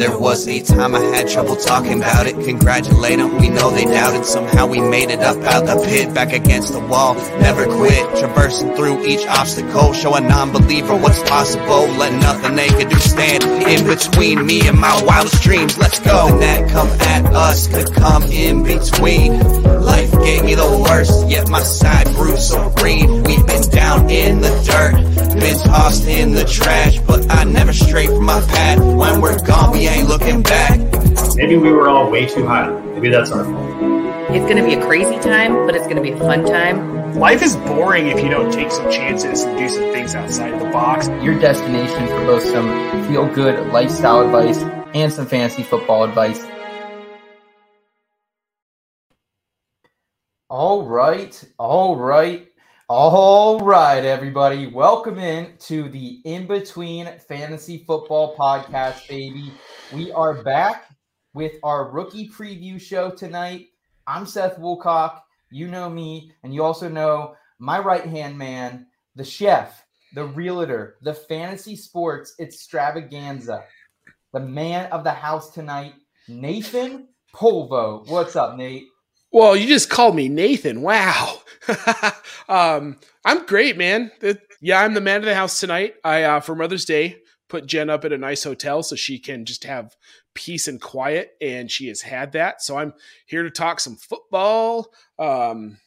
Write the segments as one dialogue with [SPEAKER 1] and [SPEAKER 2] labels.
[SPEAKER 1] There was a time I had trouble talking about it. Congratulate them, we know they doubted. Somehow we made it up out the pit, back against the wall. Never quit, traversing through each obstacle. Show a non believer what's possible. Let nothing they can do stand in between me and my wildest dreams. Let's go. And that come at us could come in between. Life gave me the worst, yet my side grew so green. We've been down in the dirt, been tossed in the trash, but I never stray from my path. When we're gone, we ain't looking back.
[SPEAKER 2] Maybe we were all way too high. Maybe that's our fault.
[SPEAKER 3] It's going to be a crazy time, but it's going to be a fun time.
[SPEAKER 4] Life is boring if you don't take some chances and do some things outside the box.
[SPEAKER 5] Your destination for both some feel good lifestyle advice and some fantasy football advice. All right, all right, all right, everybody. Welcome in to the In Between Fantasy Football Podcast, baby. We are back with our rookie preview show tonight. I'm Seth Woolcock. You know me, and you also know my right hand man, the chef, the realtor, the fantasy sports extravaganza, the man of the house tonight, Nathan Polvo. What's up, Nate?
[SPEAKER 6] Well, you just called me Nathan. Wow. um, I'm great, man. It, yeah, I'm the man of the house tonight. I uh, for Mother's Day put Jen up at a nice hotel so she can just have peace and quiet, and she has had that. So I'm here to talk some football. Um,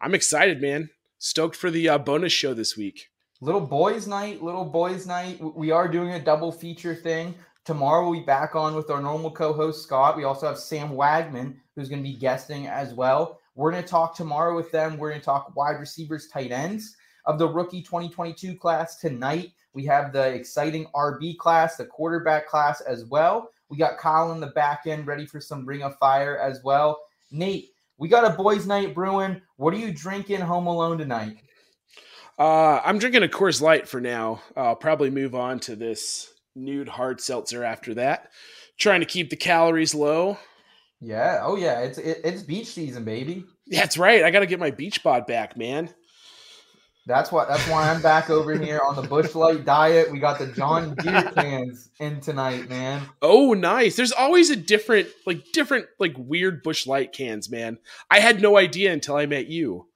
[SPEAKER 6] I'm excited, man. Stoked for the uh, bonus show this week.
[SPEAKER 5] Little boys' night, little boys' night. We are doing a double feature thing. Tomorrow we'll be back on with our normal co-host Scott. We also have Sam Wagman who's going to be guesting as well. We're going to talk tomorrow with them. We're going to talk wide receivers, tight ends of the rookie 2022 class tonight. We have the exciting RB class, the quarterback class as well. We got Kyle in the back end ready for some Ring of Fire as well. Nate, we got a boys' night brewing. What are you drinking home alone tonight?
[SPEAKER 6] Uh, I'm drinking a Coors Light for now. I'll probably move on to this nude hard seltzer after that. Trying to keep the calories low.
[SPEAKER 5] Yeah. Oh yeah. It's it, it's beach season, baby.
[SPEAKER 6] That's right. I got to get my beach bod back, man.
[SPEAKER 5] That's why. That's why I'm back over here on the Busch Light diet. We got the John Deere cans in tonight, man.
[SPEAKER 6] Oh, nice. There's always a different, like different, like weird Busch Light cans, man. I had no idea until I met you.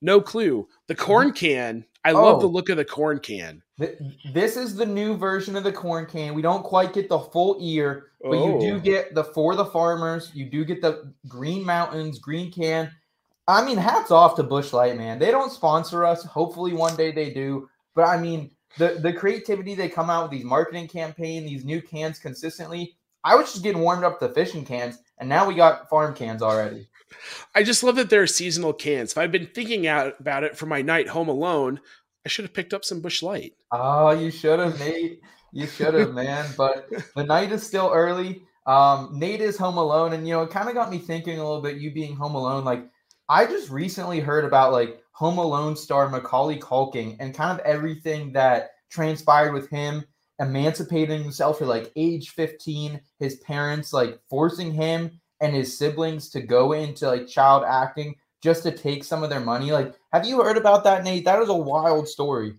[SPEAKER 6] No clue. The corn mm-hmm. can. I love
[SPEAKER 5] Oh.
[SPEAKER 6] the look of the corn can.
[SPEAKER 5] Th- This is the new version of the corn can. We don't quite get the full ear, but you do
[SPEAKER 6] Oh.
[SPEAKER 5] get the for the farmers. You do get the Green Mountains green can. I mean, hats off to Busch Light, man. They don't sponsor us. Hopefully, one day they do. But I mean, the the creativity they come out with these marketing campaign, these new cans consistently. I was just getting warmed up to fishing cans, and now we got farm cans already.
[SPEAKER 6] I just love that there are seasonal cans. If I've been thinking out about it for my night home alone, I should have picked up some Busch Light.
[SPEAKER 5] Oh, you should have, Nate. You should have, man. But the night is still early. Um, Nate is home alone, and you know, it kind of got me thinking a little bit. You being home alone, like I just recently heard about like Home Alone star Macaulay Culkin and kind of everything that transpired with him emancipating himself at like age 15, his parents like forcing him and his siblings to go into like child acting just to take some of their money. Like, have you heard about that, Nate? That was a wild story.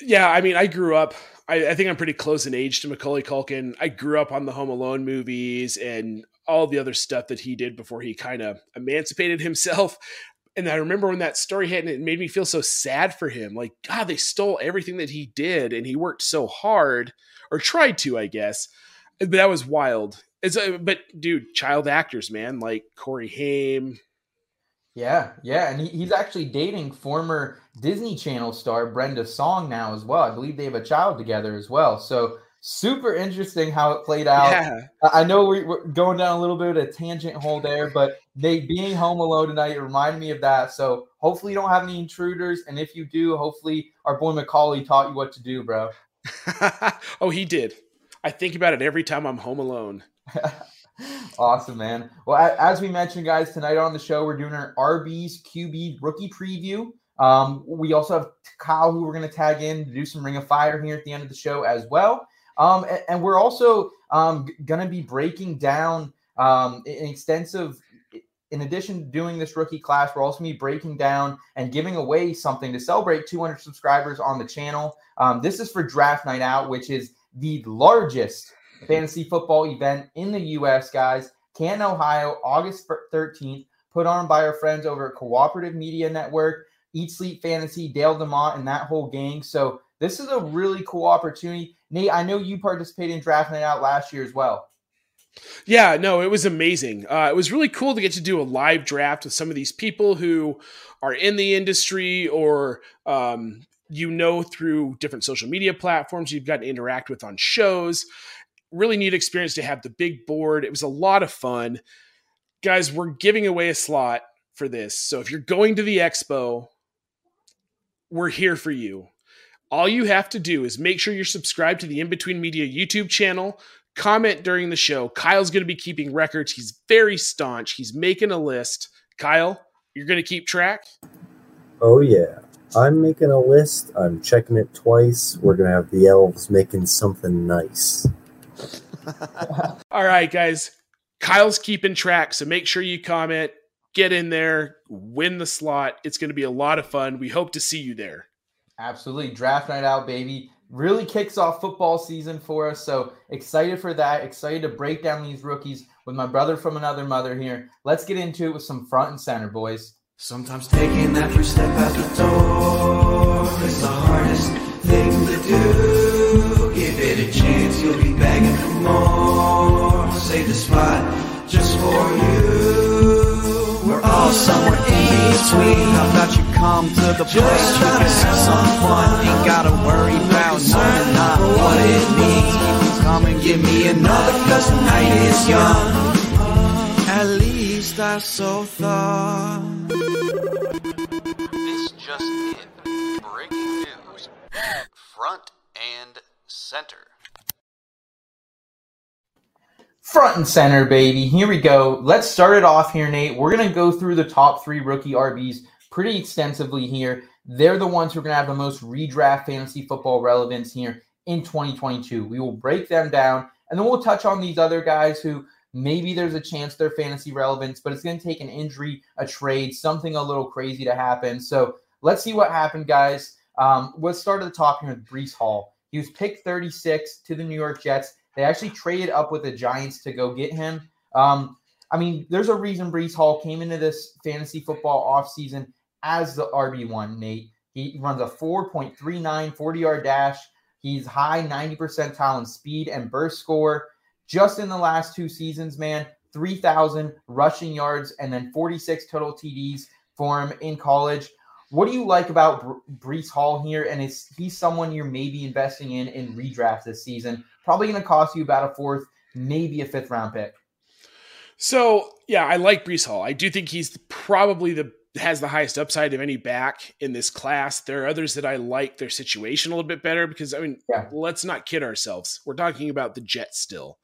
[SPEAKER 6] Yeah, I mean, I grew up. I, I think I'm pretty close in age to Macaulay Culkin. I grew up on the Home Alone movies and all the other stuff that he did before he kind of emancipated himself. And I remember when that story hit, and it made me feel so sad for him. Like, God, they stole everything that he did, and he worked so hard, or tried to, I guess. But that was wild. It's a, but dude, child actors, man, like Corey Haim.
[SPEAKER 5] Yeah, yeah, and he, he's actually dating former Disney Channel star Brenda Song now as well. I believe they have a child together as well. So super interesting how it played out.
[SPEAKER 6] Yeah,
[SPEAKER 5] I know we, we're going down a little bit of a tangent hole there, but they being home alone tonight reminded me of that. So hopefully you don't have any intruders, and if you do, hopefully our boy Macaulay taught you what to do, bro.
[SPEAKER 6] oh, he did. I think about it every time I'm home alone.
[SPEAKER 5] awesome, man. Well, as we mentioned, guys, tonight on the show, we're doing our RB's QB rookie preview. Um, we also have Kyle, who we're going to tag in to do some Ring of Fire here at the end of the show as well. Um, a- and, we're also um, going to be breaking down um, an extensive. In addition to doing this rookie class, we're also going to be breaking down and giving away something to celebrate 200 subscribers on the channel. Um, this is for Draft Night Out, which is the largest fantasy football event in the U.S., guys. Canton, Ohio, August 13th, put on by our friends over at Cooperative Media Network, Eat Sleep Fantasy, Dale DeMont, and that whole gang. So this is a really cool opportunity. Nate, I know you participated in Draft Night Out last year as well.
[SPEAKER 6] Yeah, no, it was amazing. Uh, it was really cool to get to do a live draft with some of these people who are in the industry or um, you know through different social media platforms you've got to interact with on shows. Really neat experience to have the big board. It was a lot of fun. Guys, we're giving away a slot for this. So if you're going to the expo, we're here for you. All you have to do is make sure you're subscribed to the In Between Media YouTube channel comment during the show. Kyle's going to be keeping records. He's very staunch. He's making a list. Kyle, you're going to keep track?
[SPEAKER 7] Oh, yeah. I'm making a list. I'm checking it twice. We're going to have the elves making something nice.
[SPEAKER 6] All right, guys. Kyle's keeping track. So make sure you comment, get in there, win the slot. It's going to be a lot of fun. We hope to see you there.
[SPEAKER 5] Absolutely. Draft night out, baby really kicks off football season for us. So excited for that. Excited to break down these rookies with my brother from another mother here. Let's get into it with some front and center, boys.
[SPEAKER 1] Sometimes taking that first step out the door is the hardest thing to do. Give it a chance, you'll be begging for more. Save the spot just for you. We're all somewhere in between. How about you come to the place where you have some fun? Ain't gotta worry about knowing not what it means. Even come and give me another, cause the night is young. At least I so thought.
[SPEAKER 8] This just in. Breaking news. Front and center.
[SPEAKER 5] Front and center, baby. Here we go. Let's start it off here, Nate. We're going to go through the top three rookie RBs pretty extensively here. They're the ones who are going to have the most redraft fantasy football relevance here in 2022. We will break them down and then we'll touch on these other guys who maybe there's a chance they're fantasy relevance, but it's going to take an injury, a trade, something a little crazy to happen. So let's see what happened, guys. Um, let's start at the top here with Breece Hall. He was picked 36 to the New York Jets. They actually traded up with the Giants to go get him. Um, I mean, there's a reason Breece Hall came into this fantasy football offseason as the RB1, Nate. He runs a 4.39 40 yard dash. He's high 90 percentile in speed and burst score. Just in the last two seasons, man, 3,000 rushing yards and then 46 total TDs for him in college. What do you like about Breece Hall here? And is he someone you're maybe investing in in redraft this season? Probably going to cost you about a fourth, maybe a fifth round pick.
[SPEAKER 6] So yeah, I like Breece Hall. I do think he's probably the has the highest upside of any back in this class. There are others that I like their situation a little bit better because I mean, yeah. let's not kid ourselves. We're talking about the Jets still.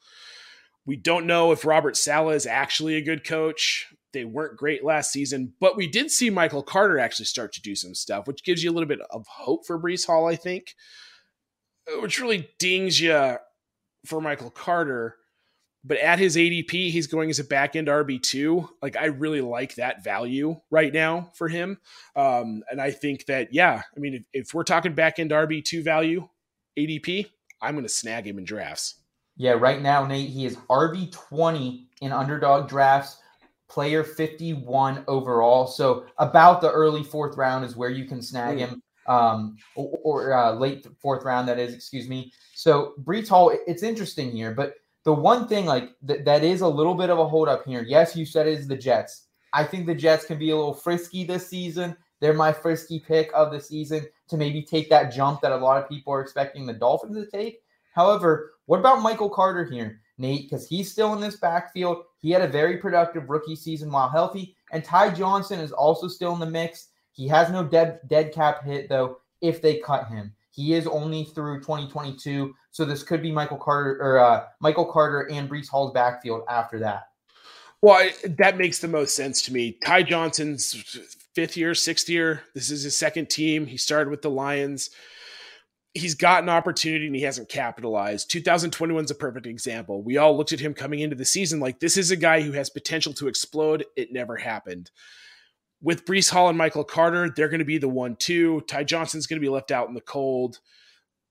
[SPEAKER 6] We don't know if Robert Saleh is actually a good coach. They weren't great last season, but we did see Michael Carter actually start to do some stuff, which gives you a little bit of hope for Breece Hall, I think, which really dings you for Michael Carter but at his ADP, he's going as a back end RB2. Like, I really like that value right now for him. Um, and I think that, yeah, I mean, if, if we're talking back end RB2 value, ADP, I'm going to snag him in drafts.
[SPEAKER 5] Yeah, right now, Nate, he is RB20 in underdog drafts, player 51 overall. So, about the early fourth round is where you can snag him. Um, or, or uh, late fourth round, that is, excuse me. So, Breece Hall, it's interesting here, but the one thing like th- that is a little bit of a holdup here. Yes, you said it is the Jets. I think the Jets can be a little frisky this season. They're my frisky pick of the season to maybe take that jump that a lot of people are expecting the Dolphins to take. However, what about Michael Carter here, Nate? Because he's still in this backfield. He had a very productive rookie season while healthy. And Ty Johnson is also still in the mix. He has no dead dead cap hit though if they cut him. He is only through 2022, so this could be Michael Carter or uh, Michael Carter and Breece Hall's backfield after that.
[SPEAKER 6] Well, that makes the most sense to me. Ty Johnson's fifth year, sixth year. This is his second team. He started with the Lions. he's got an opportunity and he hasn't capitalized. 2021 is a perfect example. We all looked at him coming into the season like this is a guy who has potential to explode. It never happened. With Breece Hall and Michael Carter, they're going to be the one two. Ty Johnson's going to be left out in the cold.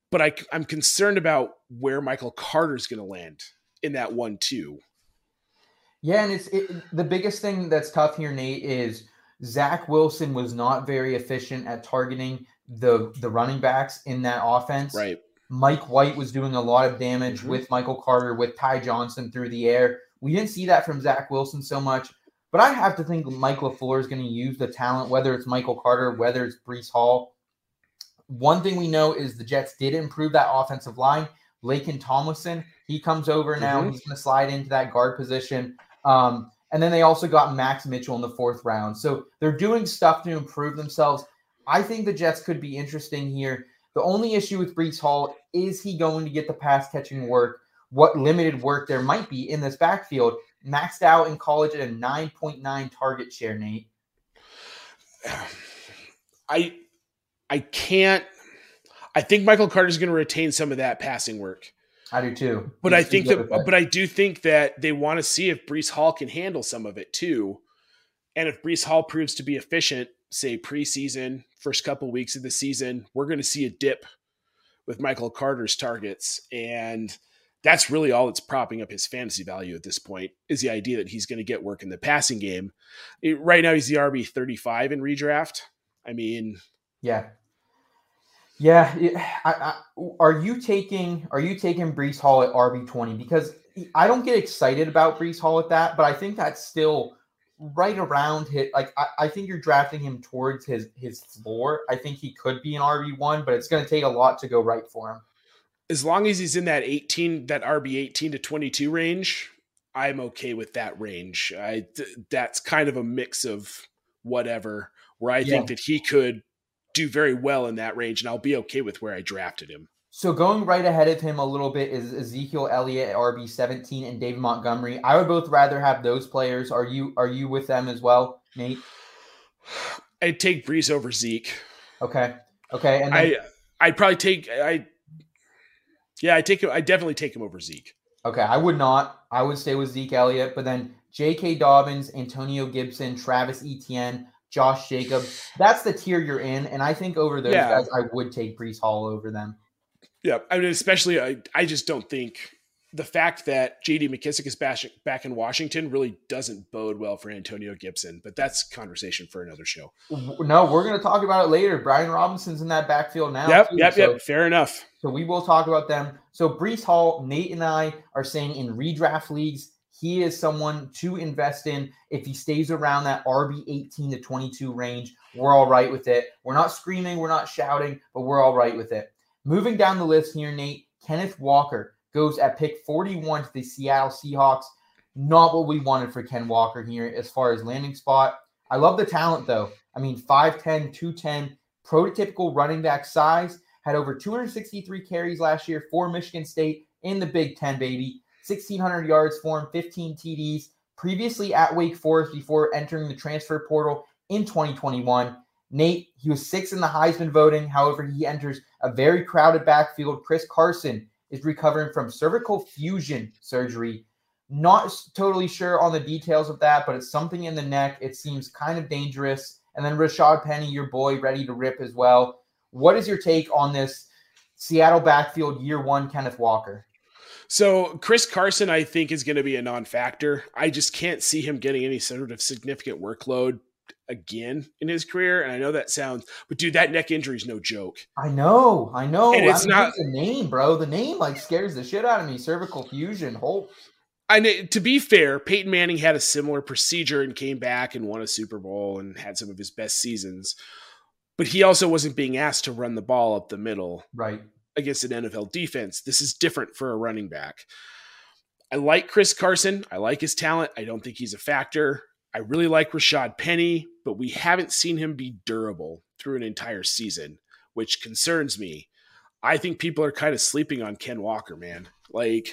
[SPEAKER 6] But I, I'm concerned about where Michael Carter's going to land in that one two.
[SPEAKER 5] Yeah, and it's it, the biggest thing that's tough here, Nate, is Zach Wilson was not very efficient at targeting the the running backs in that offense.
[SPEAKER 6] Right.
[SPEAKER 5] Mike White was doing a lot of damage
[SPEAKER 6] Mhm.
[SPEAKER 5] with Michael Carter, with Ty Johnson through the air. We didn't see that from Zach Wilson so much, but I have to think Mike LaFleur is going to use the talent, whether it's Michael Carter, whether it's Breece Hall. One thing we know is the Jets did improve that offensive line. Laken Tomlinson, he comes over now.
[SPEAKER 6] Mhm.
[SPEAKER 5] He's going to slide into that guard position. Um, and then they also got Max Mitchell in the fourth round. So they're doing stuff to improve themselves. I think the Jets could be interesting here. The only issue with Breece Hall is he going to get the pass catching work? What limited work there might be in this backfield? Maxed out in college at a 9.9 target share, Nate.
[SPEAKER 6] I I can't I think Michael Carter's going to retain some of that passing work.
[SPEAKER 5] I do too.
[SPEAKER 6] But
[SPEAKER 5] He's-
[SPEAKER 6] I think that, but I do think that they want to see if Breece Hall can handle some of it too. And if Breece Hall proves to be efficient, say preseason, first couple weeks of the season, we're going to see a dip with Michael Carter's targets. And that's really all that's propping up his fantasy value at this point is the idea that he's going to get work in the passing game. It- right now, he's the RB 35 in redraft. I mean,
[SPEAKER 5] Yeah. Yeah, I, I, are you taking are you taking Breece Hall at RB twenty? Because I don't get excited about Breece Hall at that, but I think that's still right around hit. Like I, I think you're drafting him towards his his floor. I think he could be an RB one, but it's going to take a lot to go right for him.
[SPEAKER 6] As long as he's in that 18 that rb 18 to 22 range i'm okay with that range i th- that's kind of a mix of whatever where i
[SPEAKER 5] Yeah.
[SPEAKER 6] think that he could do very well in that range and i'll be okay with where i drafted him
[SPEAKER 5] So going right ahead of him a little bit is Ezekiel Elliott at RB seventeen and David Montgomery. I would both rather have those players. Are you are you with them as well, Nate?
[SPEAKER 6] i'd take Breece over zeke
[SPEAKER 5] Okay, okay, and then,
[SPEAKER 6] i i'd probably take i yeah i take him i definitely take him over zeke
[SPEAKER 5] Okay, I would not. I would stay with Zeke Elliott, but then J.K. Dobbins, Antonio Gibson, Travis Etienne, Josh Jacobs. That's the tier you're in, and I think over those
[SPEAKER 6] Yeah.
[SPEAKER 5] guys, I would take Breece Hall over them.
[SPEAKER 6] Yeah, I mean, especially I, I just don't think the fact that J.D. McKissic is back, back in Washington really doesn't bode well for Antonio Gibson. But that's conversation for another show.
[SPEAKER 5] No, we're going to talk about it later. Brian Robinson's in that backfield now.
[SPEAKER 6] yep,
[SPEAKER 5] too,
[SPEAKER 6] yep,
[SPEAKER 5] so-
[SPEAKER 6] yep. Fair enough.
[SPEAKER 5] So we will talk about them. So Breece Hall, Nate and I are saying in redraft leagues, he is someone to invest in. If he stays around that RB 18 to 22 range, we're all right with it. We're not screaming, we're not shouting, but we're all right with it. Moving down the list here, Nate, Kenneth Walker goes at pick 41 to the Seattle Seahawks. Not what we wanted for Ken Walker here as far as landing spot. I love the talent though. I mean, 5'10, 210, prototypical running back size had over 263 carries last year for Michigan State in the Big Ten, baby. 1,600 yards for him, 15 TDs. Previously at Wake Forest before entering the transfer portal in 2021. Nate, he was sixth in the Heisman voting. However, he enters a very crowded backfield. Chris Carson is recovering from cervical fusion surgery. Not totally sure on the details of that, but it's something in the neck. It seems kind of dangerous. And then Rashad Penny, your boy, ready to rip as well. What is your take on this Seattle backfield year one, Kenneth Walker?
[SPEAKER 6] So Chris Carson, I think, is going to be a non-factor. I just can't see him getting any sort of significant workload again in his career. And I know that sounds, but dude, that neck injury is no joke.
[SPEAKER 5] I know, I know.
[SPEAKER 6] And it's
[SPEAKER 5] I mean,
[SPEAKER 6] not-
[SPEAKER 5] the name, bro. The name like scares the shit out of me. Cervical fusion. Whole
[SPEAKER 6] I know, to be fair, Peyton Manning had a similar procedure and came back and won a Super Bowl and had some of his best seasons. But he also wasn't being asked to run the ball up the middle
[SPEAKER 5] right.
[SPEAKER 6] against an NFL defense. This is different for a running back. I like Chris Carson. I like his talent. I don't think he's a factor. I really like Rashad Penny, but we haven't seen him be durable through an entire season, which concerns me. I think people are kind of sleeping on Ken Walker, man. Like,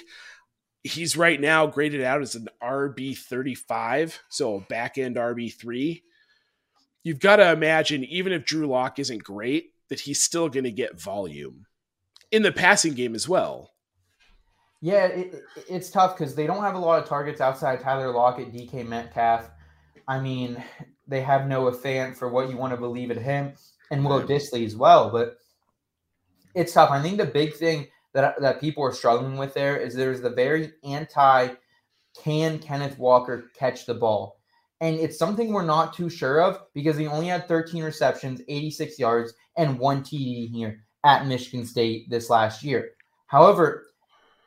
[SPEAKER 6] he's right now graded out as an RB 35, so a back end RB 3. You've got to imagine, even if Drew Lock isn't great, that he's still going to get volume in the passing game as well.
[SPEAKER 5] Yeah, it, it- it's tough because they don't have a lot of targets outside Tyler Lockett, DK Metcalf. I mean, they have Noah Fant for what you want to believe in him, and Will Dissly as well. But it's tough. I think the big thing that that people are struggling with there is there's the very anti can Kenneth Walker catch the ball. And it's something we're not too sure of because he only had 13 receptions, 86 yards, and one TD here at Michigan State this last year. However,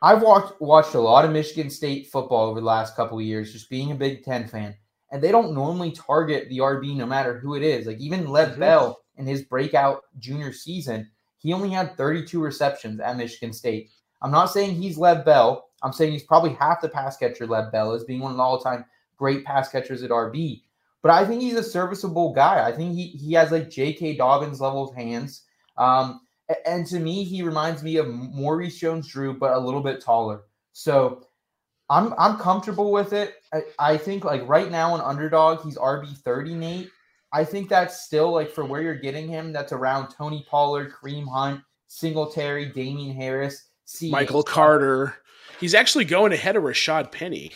[SPEAKER 5] I've watched watched a lot of Michigan State football over the last couple of years, just being a Big Ten fan, and they don't normally target the RB no matter who it is. Like even Lev
[SPEAKER 6] Mhm.
[SPEAKER 5] Bell in his breakout junior season, he only had 32 receptions at Michigan State. I'm not saying he's Lev Bell. I'm saying he's probably half the pass catcher Lev Bell is, being one of the all-time great pass catchers at RB. But I think he's a serviceable guy. I think he he has like J.K. Dobbins level of hands. Um, and to me, he reminds me of Maurice Jones-Drew, but a little bit taller. So I'm I'm comfortable with it. I, I think like right now an underdog, he's RB 30, Nate. I think that's still like for where you're getting him, that's around Tony Pollard, Kareem Hunt, Singletary, Damien Harris, C.
[SPEAKER 6] Michael Carter. He's actually going ahead of Rashad Penny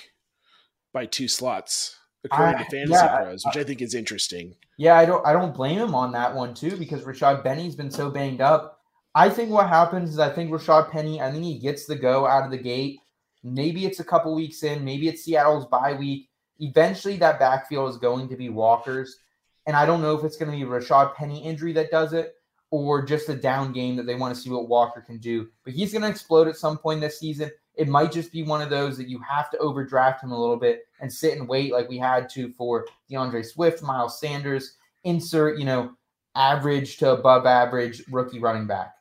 [SPEAKER 6] by two slots, according
[SPEAKER 5] I-
[SPEAKER 6] to Fantasy
[SPEAKER 5] yeah,
[SPEAKER 6] Pros, which I think is interesting.
[SPEAKER 5] Yeah, I don't I don't blame him on that one too because Rashad Penny's been so banged up. I think what happens is I think Rashad Penny, I think he gets the go out of the gate. Maybe it's a couple weeks in, maybe it's Seattle's bye week. Eventually that backfield is going to be Walker's. And I don't know if it's going to be Rashad Penny injury that does it or just a down game that they want to see what Walker can do. But he's going to explode at some point this season. It might just be one of those that you have to overdraft him a little bit and sit and wait like we had to for D'Andre Swift, Miles Sanders, insert, you know, average to above average rookie running back.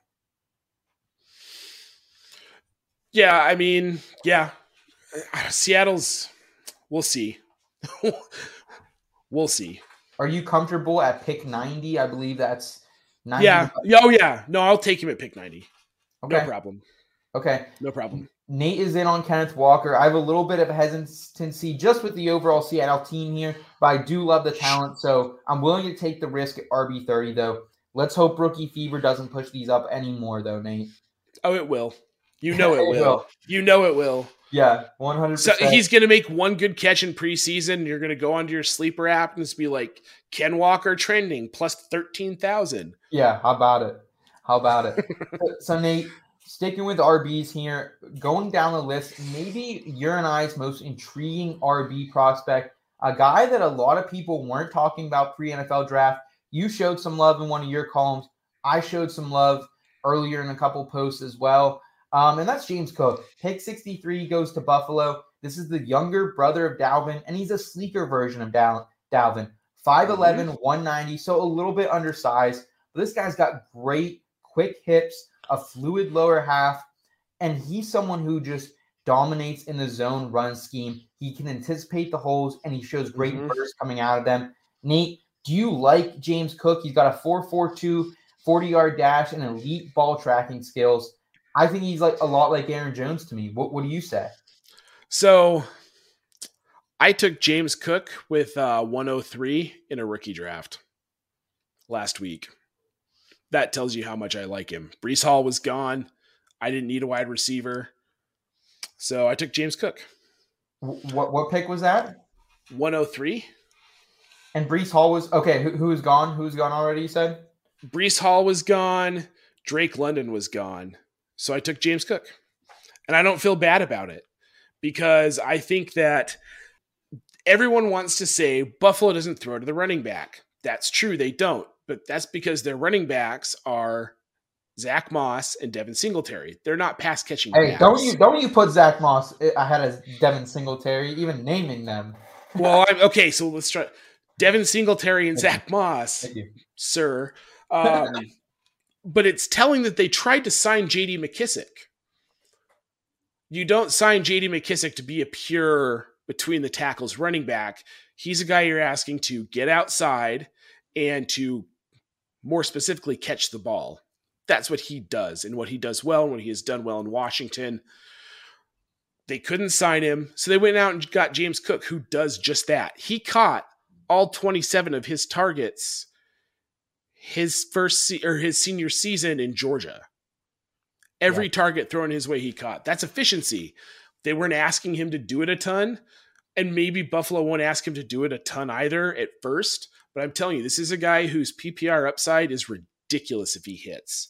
[SPEAKER 6] Yeah, I mean, yeah, Uh, Seattle's. We'll see. we'll see.
[SPEAKER 5] Are you comfortable at pick 90? I believe that's 90.
[SPEAKER 6] Yeah. Oh yeah. No, I'll take him at pick ninety.
[SPEAKER 5] Okay.
[SPEAKER 6] No problem.
[SPEAKER 5] Okay.
[SPEAKER 6] No problem.
[SPEAKER 5] Nate is in on Kenneth Walker. I have a little bit of hesitancy just with the overall Seattle team here, but I do love the talent. So I'm willing to take the risk at RB30, though. Let's hope rookie fever doesn't push these up anymore, though, Nate.
[SPEAKER 6] Oh, it will. You know it
[SPEAKER 5] It
[SPEAKER 6] will.
[SPEAKER 5] will.
[SPEAKER 6] You know it will.
[SPEAKER 5] Yeah, 100%.
[SPEAKER 6] So he's going to make one good catch in preseason. You're going to go onto your sleeper app and just be like, Ken Walker trending plus 13,000.
[SPEAKER 5] Yeah, how about it? How about it? so, so, Nate, sticking with RBs here, going down the list, maybe your and I's most intriguing RB prospect, a guy that a lot of people weren't talking about pre NFL draft. You showed some love in one of your columns. I showed some love earlier in a couple posts as well. Um, and that's James Cook. Pick 63 goes to Buffalo. This is the younger brother of Dalvin, and he's a sleeker version of Dal- Dalvin. 5'11, 190, so a little bit undersized. But this guy's got great quick hips, a fluid lower half, and he's someone who just dominates in the zone run scheme. He can anticipate the holes and he shows great
[SPEAKER 6] Mhm.
[SPEAKER 5] burst coming out of them. Nate, do you like James Cook? He's got a 4.42 40 yard dash and elite ball tracking skills. I think he's like a lot like Aaron Jones to me. What, what do you say?
[SPEAKER 6] So I took James Cook with uh, 103 in a rookie draft last week. That tells you how much I like him. Breece Hall was gone. I didn't need a wide receiver. So I took James Cook.
[SPEAKER 5] What what pick was that?
[SPEAKER 6] 103.
[SPEAKER 5] And Breece Hall was okay. Who, who's gone? Who's gone already? You said.
[SPEAKER 6] Breece Hall was gone. Drake London was gone. So I took James Cook. And I don't feel bad about it because I think that everyone wants to say Buffalo doesn't throw to the running back. That's true, they don't. But that's because their running backs are Zach Moss and Devin Singletary. They're not pass catching
[SPEAKER 5] Hey,
[SPEAKER 6] backs.
[SPEAKER 5] don't you don't you put Zach Moss ahead of Devin Singletary? Even naming them.
[SPEAKER 6] Well, I'm, okay, so let's try Devin Singletary and Zach Moss.
[SPEAKER 5] Thank you.
[SPEAKER 6] sir. Um, but it's telling that they tried to sign JD McKissic. You don't sign JD McKissic to be a pure between the tackles running back. He's a guy you're asking to get outside and to more specifically catch the ball. That's what he does and what he does well and what he has done well in Washington. They couldn't sign him, so they went out and got James Cook, who does just that. He caught all 27 of his targets his first se- or his senior season in Georgia. Every target thrown his way, he caught. That's efficiency. They weren't asking him to do it a ton, and maybe Buffalo won't ask him to do it a ton either at first. But I'm telling you, this is a guy whose PPR upside is ridiculous if he hits.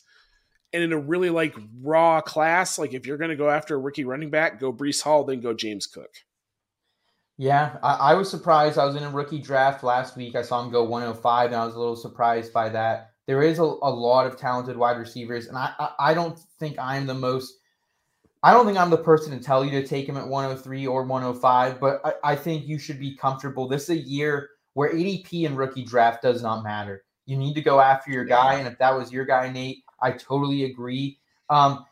[SPEAKER 6] And in a really like raw class, like if you're going to go after a rookie running back, go Breece Hall, then go James Cook.
[SPEAKER 5] Yeah, I, I, was surprised. I was in a rookie draft last week. I saw him go 105, and I was a little surprised by that. There is a, a lot of talented wide receivers, and I, I, I don't think I'm the most. I don't think I'm the person to tell you to take him at 103 or 105, but I, I think you should be comfortable. This is a year where ADP and rookie draft does not matter. You need to go after your guy, and if that was your guy, Nate, I totally agree. Um,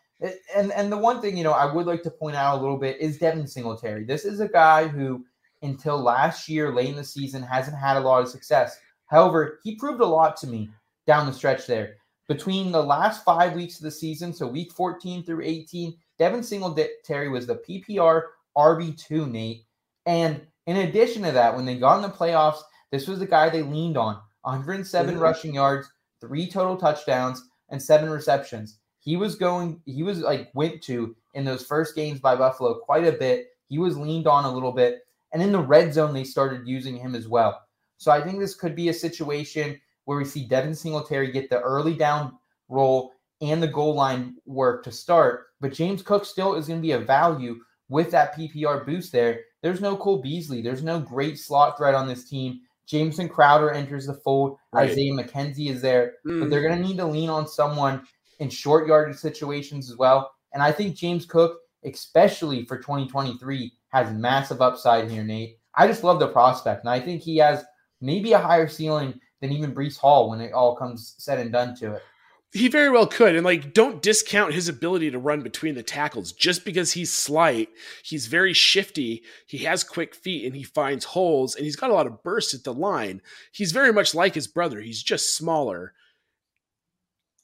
[SPEAKER 5] and and the one thing you know I would like to point out a little bit is Devin Singletary. This is a guy who until last year, late in the season, hasn't had a lot of success. However, he proved a lot to me down the stretch there. Between the last five weeks of the season, so week 14 through 18, Devin Singletary was the PPR RB2, Nate. And in addition to that, when they got in the playoffs, this was the guy they leaned on 107 mm-hmm. rushing yards, three total touchdowns, and seven receptions. He was going, he was like went to in those first games by Buffalo quite a bit. He was leaned on a little bit. And in the red zone, they started using him as well. So I think this could be a situation where we see Devin Singletary get the early down role and the goal line work to start. But James Cook still is going to be a value with that PPR boost there. There's no Cole Beasley. There's no great slot threat on this team. Jameson Crowder enters the fold. Right. Isaiah McKenzie is there. Mm. But they're going to need to lean on someone in short yardage situations as well. And I think James Cook, especially for 2023, has massive upside here, Nate. I just love the prospect, and I think he has maybe a higher ceiling than even Breece Hall when it all comes said and done to it.
[SPEAKER 6] He very well could. And like, don't discount his ability to run between the tackles just because he's slight. He's very shifty. He has quick feet and he finds holes and he's got a lot of burst at the line. He's very much like his brother. He's just smaller.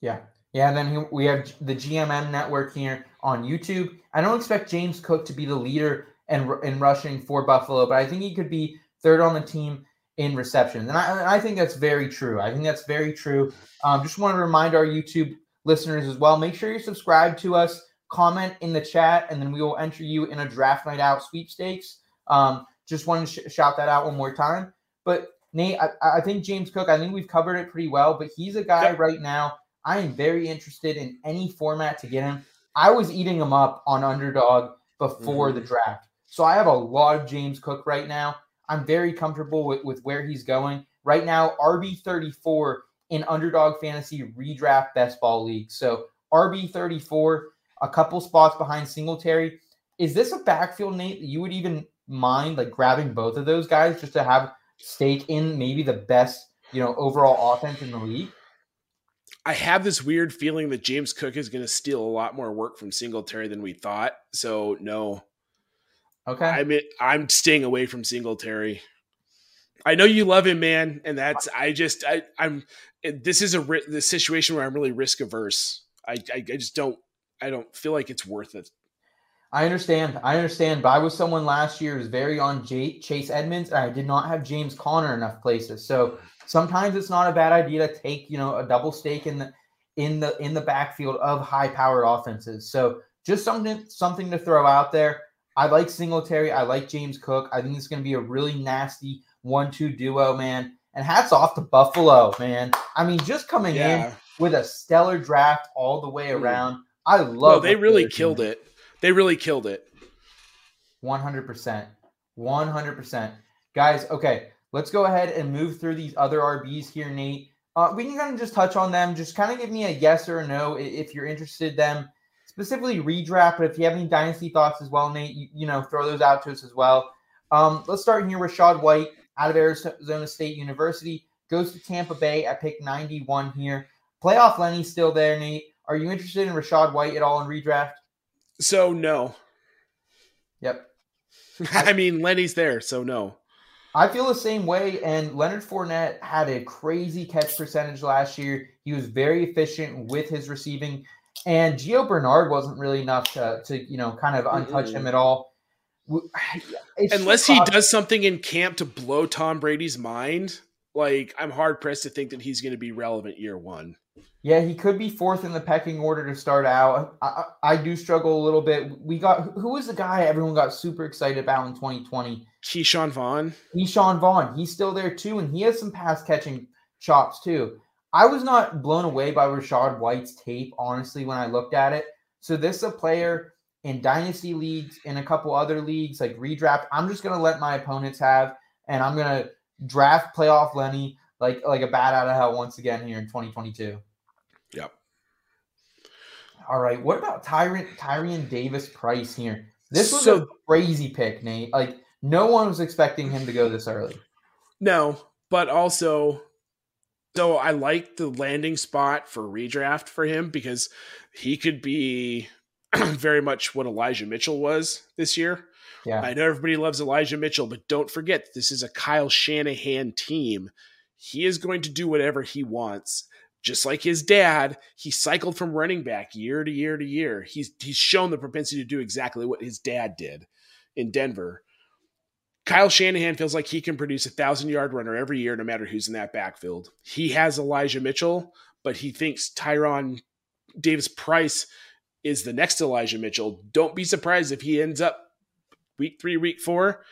[SPEAKER 5] Yeah. Yeah. And then we have the GMM network here on YouTube. I don't expect James Cook to be the leader and in rushing for Buffalo, but I think he could be third on the team in receptions, and I, and I think that's very true. I think that's very true. Um, just want to remind our YouTube listeners as well. Make sure you subscribe to us, comment in the chat, and then we will enter you in a draft night out sweepstakes. Um, just want to sh- shout that out one more time. But Nate, I, I, think James Cook. I think we've covered it pretty well. But he's a guy yep. right now. I am very interested in any format to get him. I was eating him up on underdog before mm-hmm. the draft. So I have a lot of James Cook right now. I'm very comfortable with, with where he's going. Right now, RB34 in underdog fantasy redraft best ball league. So RB34, a couple spots behind Singletary. Is this a backfield, Nate, that you would even mind like grabbing both of those guys just to have stake in maybe the best, you know, overall offense in the league?
[SPEAKER 6] I have this weird feeling that James Cook is going to steal a lot more work from Singletary than we thought. So no,
[SPEAKER 5] Okay.
[SPEAKER 6] I mean, I'm staying away from Singletary. I know you love him, man, and that's I just I I'm this is a the situation where I'm really risk averse. I, I I just don't I don't feel like it's worth it.
[SPEAKER 5] I understand. I understand. But I was someone last year who's very on J- Chase Edmonds, and I did not have James Conner enough places. So sometimes it's not a bad idea to take you know a double stake in the in the in the backfield of high powered offenses. So just something something to throw out there. I like Singletary. I like James Cook. I think it's going to be a really nasty one-two duo, man. And hats off to Buffalo, man. I mean, just coming yeah. in with a stellar draft all the way hmm. around. I love. No,
[SPEAKER 6] they really killed doing. it. They really killed it.
[SPEAKER 5] One hundred percent. One hundred percent, guys. Okay, let's go ahead and move through these other RBs here, Nate. Uh, we can kind of just touch on them. Just kind of give me a yes or a no if you're interested in them specifically redraft, but if you have any dynasty thoughts as well, Nate, you, you know, throw those out to us as well. Um, let's start here with Rachaad White out of Arizona State University. Goes to Tampa Bay at pick 91 here. Playoff Lenny's still there, Nate. Are you interested in Rachaad White at all in redraft?
[SPEAKER 6] So no.
[SPEAKER 5] Yep.
[SPEAKER 6] I mean, Lenny's there, so no.
[SPEAKER 5] I feel the same way. And Leonard Fournette had a crazy catch percentage last year. He was very efficient with his receiving. And Gio Bernard wasn't really enough to, to you know, kind of untouch mm-hmm. him at all.
[SPEAKER 6] It's Unless he does something in camp to blow Tom Brady's mind, like I'm hard pressed to think that he's going to be relevant year one.
[SPEAKER 5] Yeah, he could be fourth in the pecking order to start out. I, I, I do struggle a little bit. We got who was the guy everyone got super excited about in 2020?
[SPEAKER 6] Ke'Shawn Vaughn.
[SPEAKER 5] Ke'Shawn Vaughn. He's still there too, and he has some pass catching chops too. I was not blown away by Rachaad White's tape, honestly, when I looked at it. So this is a player in dynasty leagues, in a couple other leagues like redraft. I'm just gonna let my opponents have, and I'm gonna draft playoff Lenny like like a bat out of hell once again here in 2022.
[SPEAKER 6] Yep.
[SPEAKER 5] All right. What about Tyrant Tyrion Davis Price here? This was
[SPEAKER 6] So-
[SPEAKER 5] a crazy pick, Nate. Like no one was expecting him to go this early.
[SPEAKER 6] No, but also, so I like the landing spot for redraft for him because he could be very much what Elijah Mitchell was this year.
[SPEAKER 5] Yeah.
[SPEAKER 6] I know everybody loves Elijah Mitchell, but don't forget this is a Kyle Shanahan team. He is going to do whatever he wants. Just like his dad, he cycled from running back year to year to year. He's he's shown the propensity to do exactly what his dad did in Denver. Kyle Shanahan feels like he can produce a thousand yard runner every year, no matter who's in that backfield. He has Elijah Mitchell, but he thinks Tyrion Davis Price is the next Elijah Mitchell. Don't be surprised if he ends up week three, week four,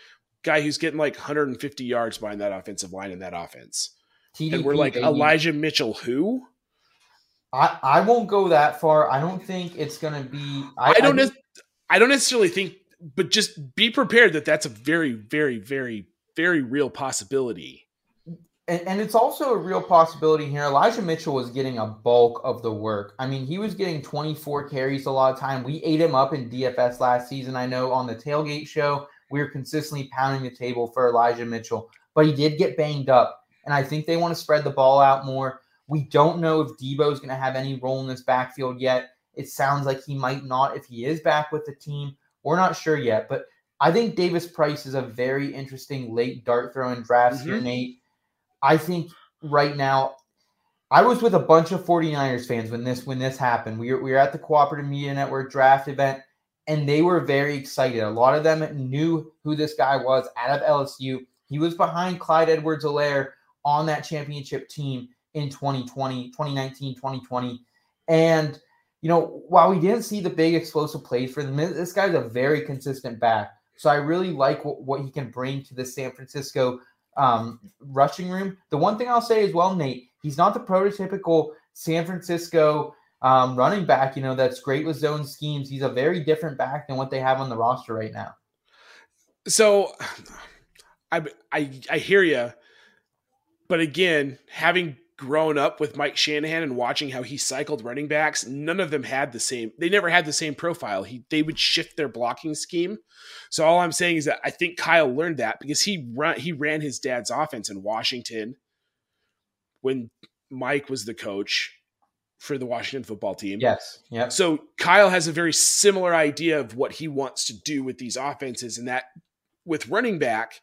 [SPEAKER 6] guy who's getting like 150 yards behind that offensive line in that offense. and we're like,
[SPEAKER 5] baby.
[SPEAKER 6] Elijah Mitchell, who?
[SPEAKER 5] I, I won't go that far. I don't think it's gonna be.
[SPEAKER 6] I, don't.
[SPEAKER 5] think-
[SPEAKER 6] nec- I don't necessarily think, but just be prepared that that's a very, very, very, very real possibility.
[SPEAKER 5] and, and it's also a real possibility here. Elijah Mitchell was getting a bulk of the work. I mean, he was getting 24 carries a lot of time. We ate him up in DFS last season. I know on the tailgate show, we were consistently pounding the table for Elijah Mitchell, but he did get banged up. And I think they want to spread the ball out more. We don't know if Debo is going to have any role in this backfield yet. It sounds like he might not if he is back with the team. We're not sure yet, but I think Davis Price is a very interesting late dart throw in drafts mm-hmm.
[SPEAKER 6] here.
[SPEAKER 5] Nate. I think right now, I was with a bunch of 49ers fans when this when this happened. We were, we were at the Cooperative Media Network draft event, and they were very excited. A lot of them knew who this guy was out of LSU. He was behind Clyde Edwards Helaire on that championship team in 2020, 2019, 2020. And, you know, while we didn't see the big explosive plays for them, this guy's a very consistent back. So I really like what, what he can bring to the San Francisco um, rushing room. The one thing I'll say as well, Nate, he's not the prototypical San Francisco um, running back, you know, that's great with zone schemes. He's a very different back than what they have on the roster right now.
[SPEAKER 6] So I I I hear you, but again, having grown up with Mike Shanahan and watching how he cycled running backs, none of them had the same. They never had the same profile. He they would shift their blocking scheme. So all I'm saying is that I think Kyle learned that because he run he ran his dad's offense in Washington when Mike was the coach for the Washington football team.
[SPEAKER 5] Yes. Yep.
[SPEAKER 6] So Kyle has a very similar idea of what he wants to do with these offenses, and that with running back,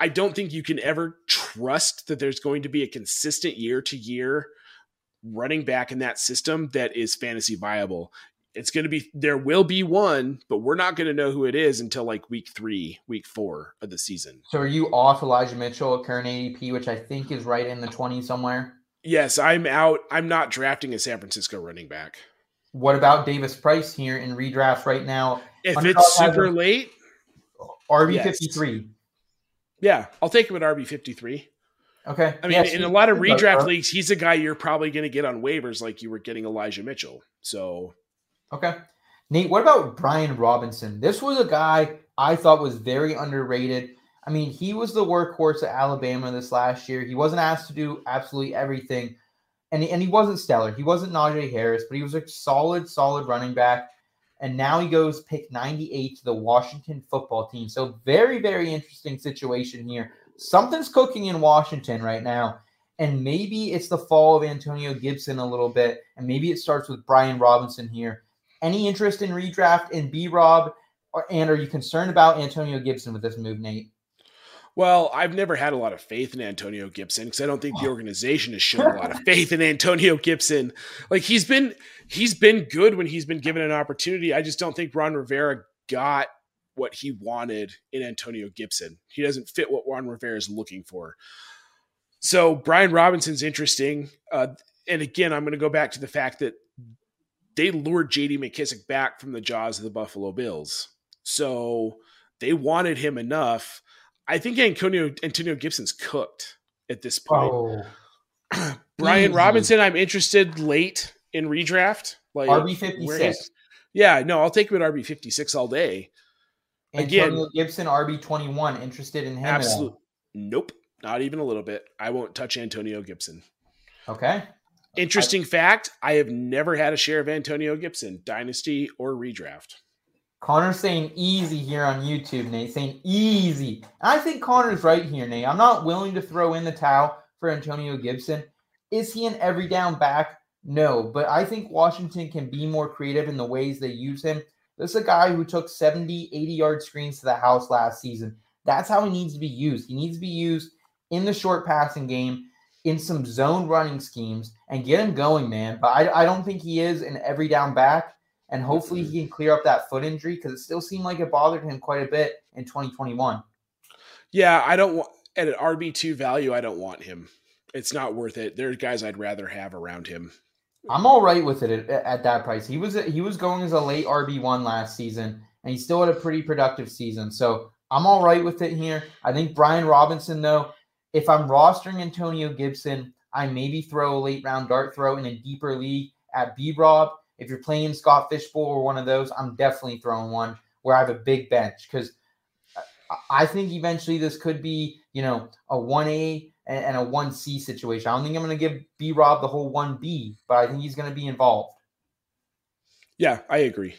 [SPEAKER 6] I don't think you can ever trust that there's going to be a consistent year to year running back in that system that is fantasy viable. It's going to be there will be one, but we're not going to know who it is until like week three, week four of the season.
[SPEAKER 5] So are you off Elijah Mitchell at current ADP, which I think is right in the 20s somewhere?
[SPEAKER 6] Yes, I'm out. I'm not drafting a San Francisco running back.
[SPEAKER 5] What about Davis Price here in redraft right now?
[SPEAKER 6] If
[SPEAKER 5] Underdog
[SPEAKER 6] it's super
[SPEAKER 5] a-
[SPEAKER 6] late,
[SPEAKER 5] RB
[SPEAKER 6] Yes.
[SPEAKER 5] 53.
[SPEAKER 6] yeah, I'll take him at RB 53.
[SPEAKER 5] Okay.
[SPEAKER 6] I mean,
[SPEAKER 5] Yes,
[SPEAKER 6] in a lot of redraft leagues, he's a guy you're probably going to get on waivers like you were getting Elijah Mitchell. So,
[SPEAKER 5] Okay. Nate, what about Brian Robinson? This was a guy I thought was very underrated. I mean, he was the workhorse at Alabama this last year. He wasn't asked to do absolutely everything, and he, and he wasn't stellar. He wasn't Najee Harris, but he was a solid, solid running back. And now he goes pick 98 to the Washington football team. So, very, very interesting situation here. Something's cooking in Washington right now. And maybe it's the fall of Antonio Gibson a little bit. And maybe it starts with Brian Robinson here. Any interest in redraft in B Rob? Or, and are you concerned about Antonio Gibson with this move, Nate?
[SPEAKER 6] Well, I've never had a lot of faith in Antonio Gibson because I don't think the organization has shown a lot of faith in Antonio Gibson. Like he's been he's been good when he's been given an opportunity. I just don't think Ron Rivera got what he wanted in Antonio Gibson. He doesn't fit what Ron Rivera is looking for. So Brian Robinson's interesting. Uh, and again, I'm going to go back to the fact that they lured JD McKissic back from the jaws of the Buffalo Bills. So they wanted him enough. I think Antonio Antonio Gibson's cooked at this point.
[SPEAKER 5] Oh,
[SPEAKER 6] Brian
[SPEAKER 5] easy.
[SPEAKER 6] Robinson, I'm interested late in redraft. Like
[SPEAKER 5] RB 56.
[SPEAKER 6] Yeah, no, I'll take him at RB 56 all day. again-
[SPEAKER 5] Antonio Gibson, RB 21. Interested in him? at all?
[SPEAKER 6] Absolute. Nope, not even a little bit. I won't touch Antonio Gibson.
[SPEAKER 5] Okay.
[SPEAKER 6] Interesting fact: I have never had a share of Antonio Gibson, dynasty or redraft.
[SPEAKER 5] Connor's saying easy here on YouTube, Nate. Saying easy. And I think Connor's right here, Nate. I'm not willing to throw in the towel for Antonio Gibson. Is he an every down back? No, but I think Washington can be more creative in the ways they use him. This is a guy who took 70, 80 yard screens to the house last season. That's how he needs to be used. He needs to be used in the short passing game, in some zone running schemes, and get him going, man. But I, I don't think he is an every down back and hopefully he can clear up that foot injury because it still seemed like it bothered him quite a bit in 2021.
[SPEAKER 6] Yeah, I don't want at an RB two value. I don't want him. It's not worth it. There's guys I'd rather have around him.
[SPEAKER 5] I'm all right with it at, at that price. He was he was going as a late RB one last season, and he still had a pretty productive season. So I'm all right with it here. I think Brian Robinson, though, if I'm rostering Antonio Gibson, I maybe throw a late round dart throw in a deeper league at B Rob. If you're playing Scott Fishbowl or one of those, I'm definitely throwing one where I have a big bench because I think eventually this could be, you know, a 1A and a 1C situation. I don't think I'm going to give B Rob the whole 1B, but I think he's going to be involved.
[SPEAKER 6] Yeah, I agree.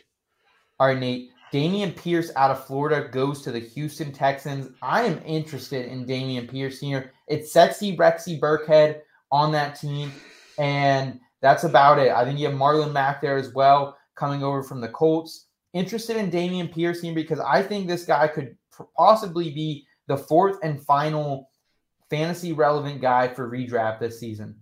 [SPEAKER 5] All right, Nate. Dameon Pierce out of Florida goes to the Houston Texans. I am interested in Dameon Pierce here. It's sexy Rexy Burkhead on that team, and that's about it. I think you have Marlon Mack there as well, coming over from the Colts. Interested in Dameon Pierce here because I think this guy could possibly be the fourth and final fantasy relevant guy for redraft this season.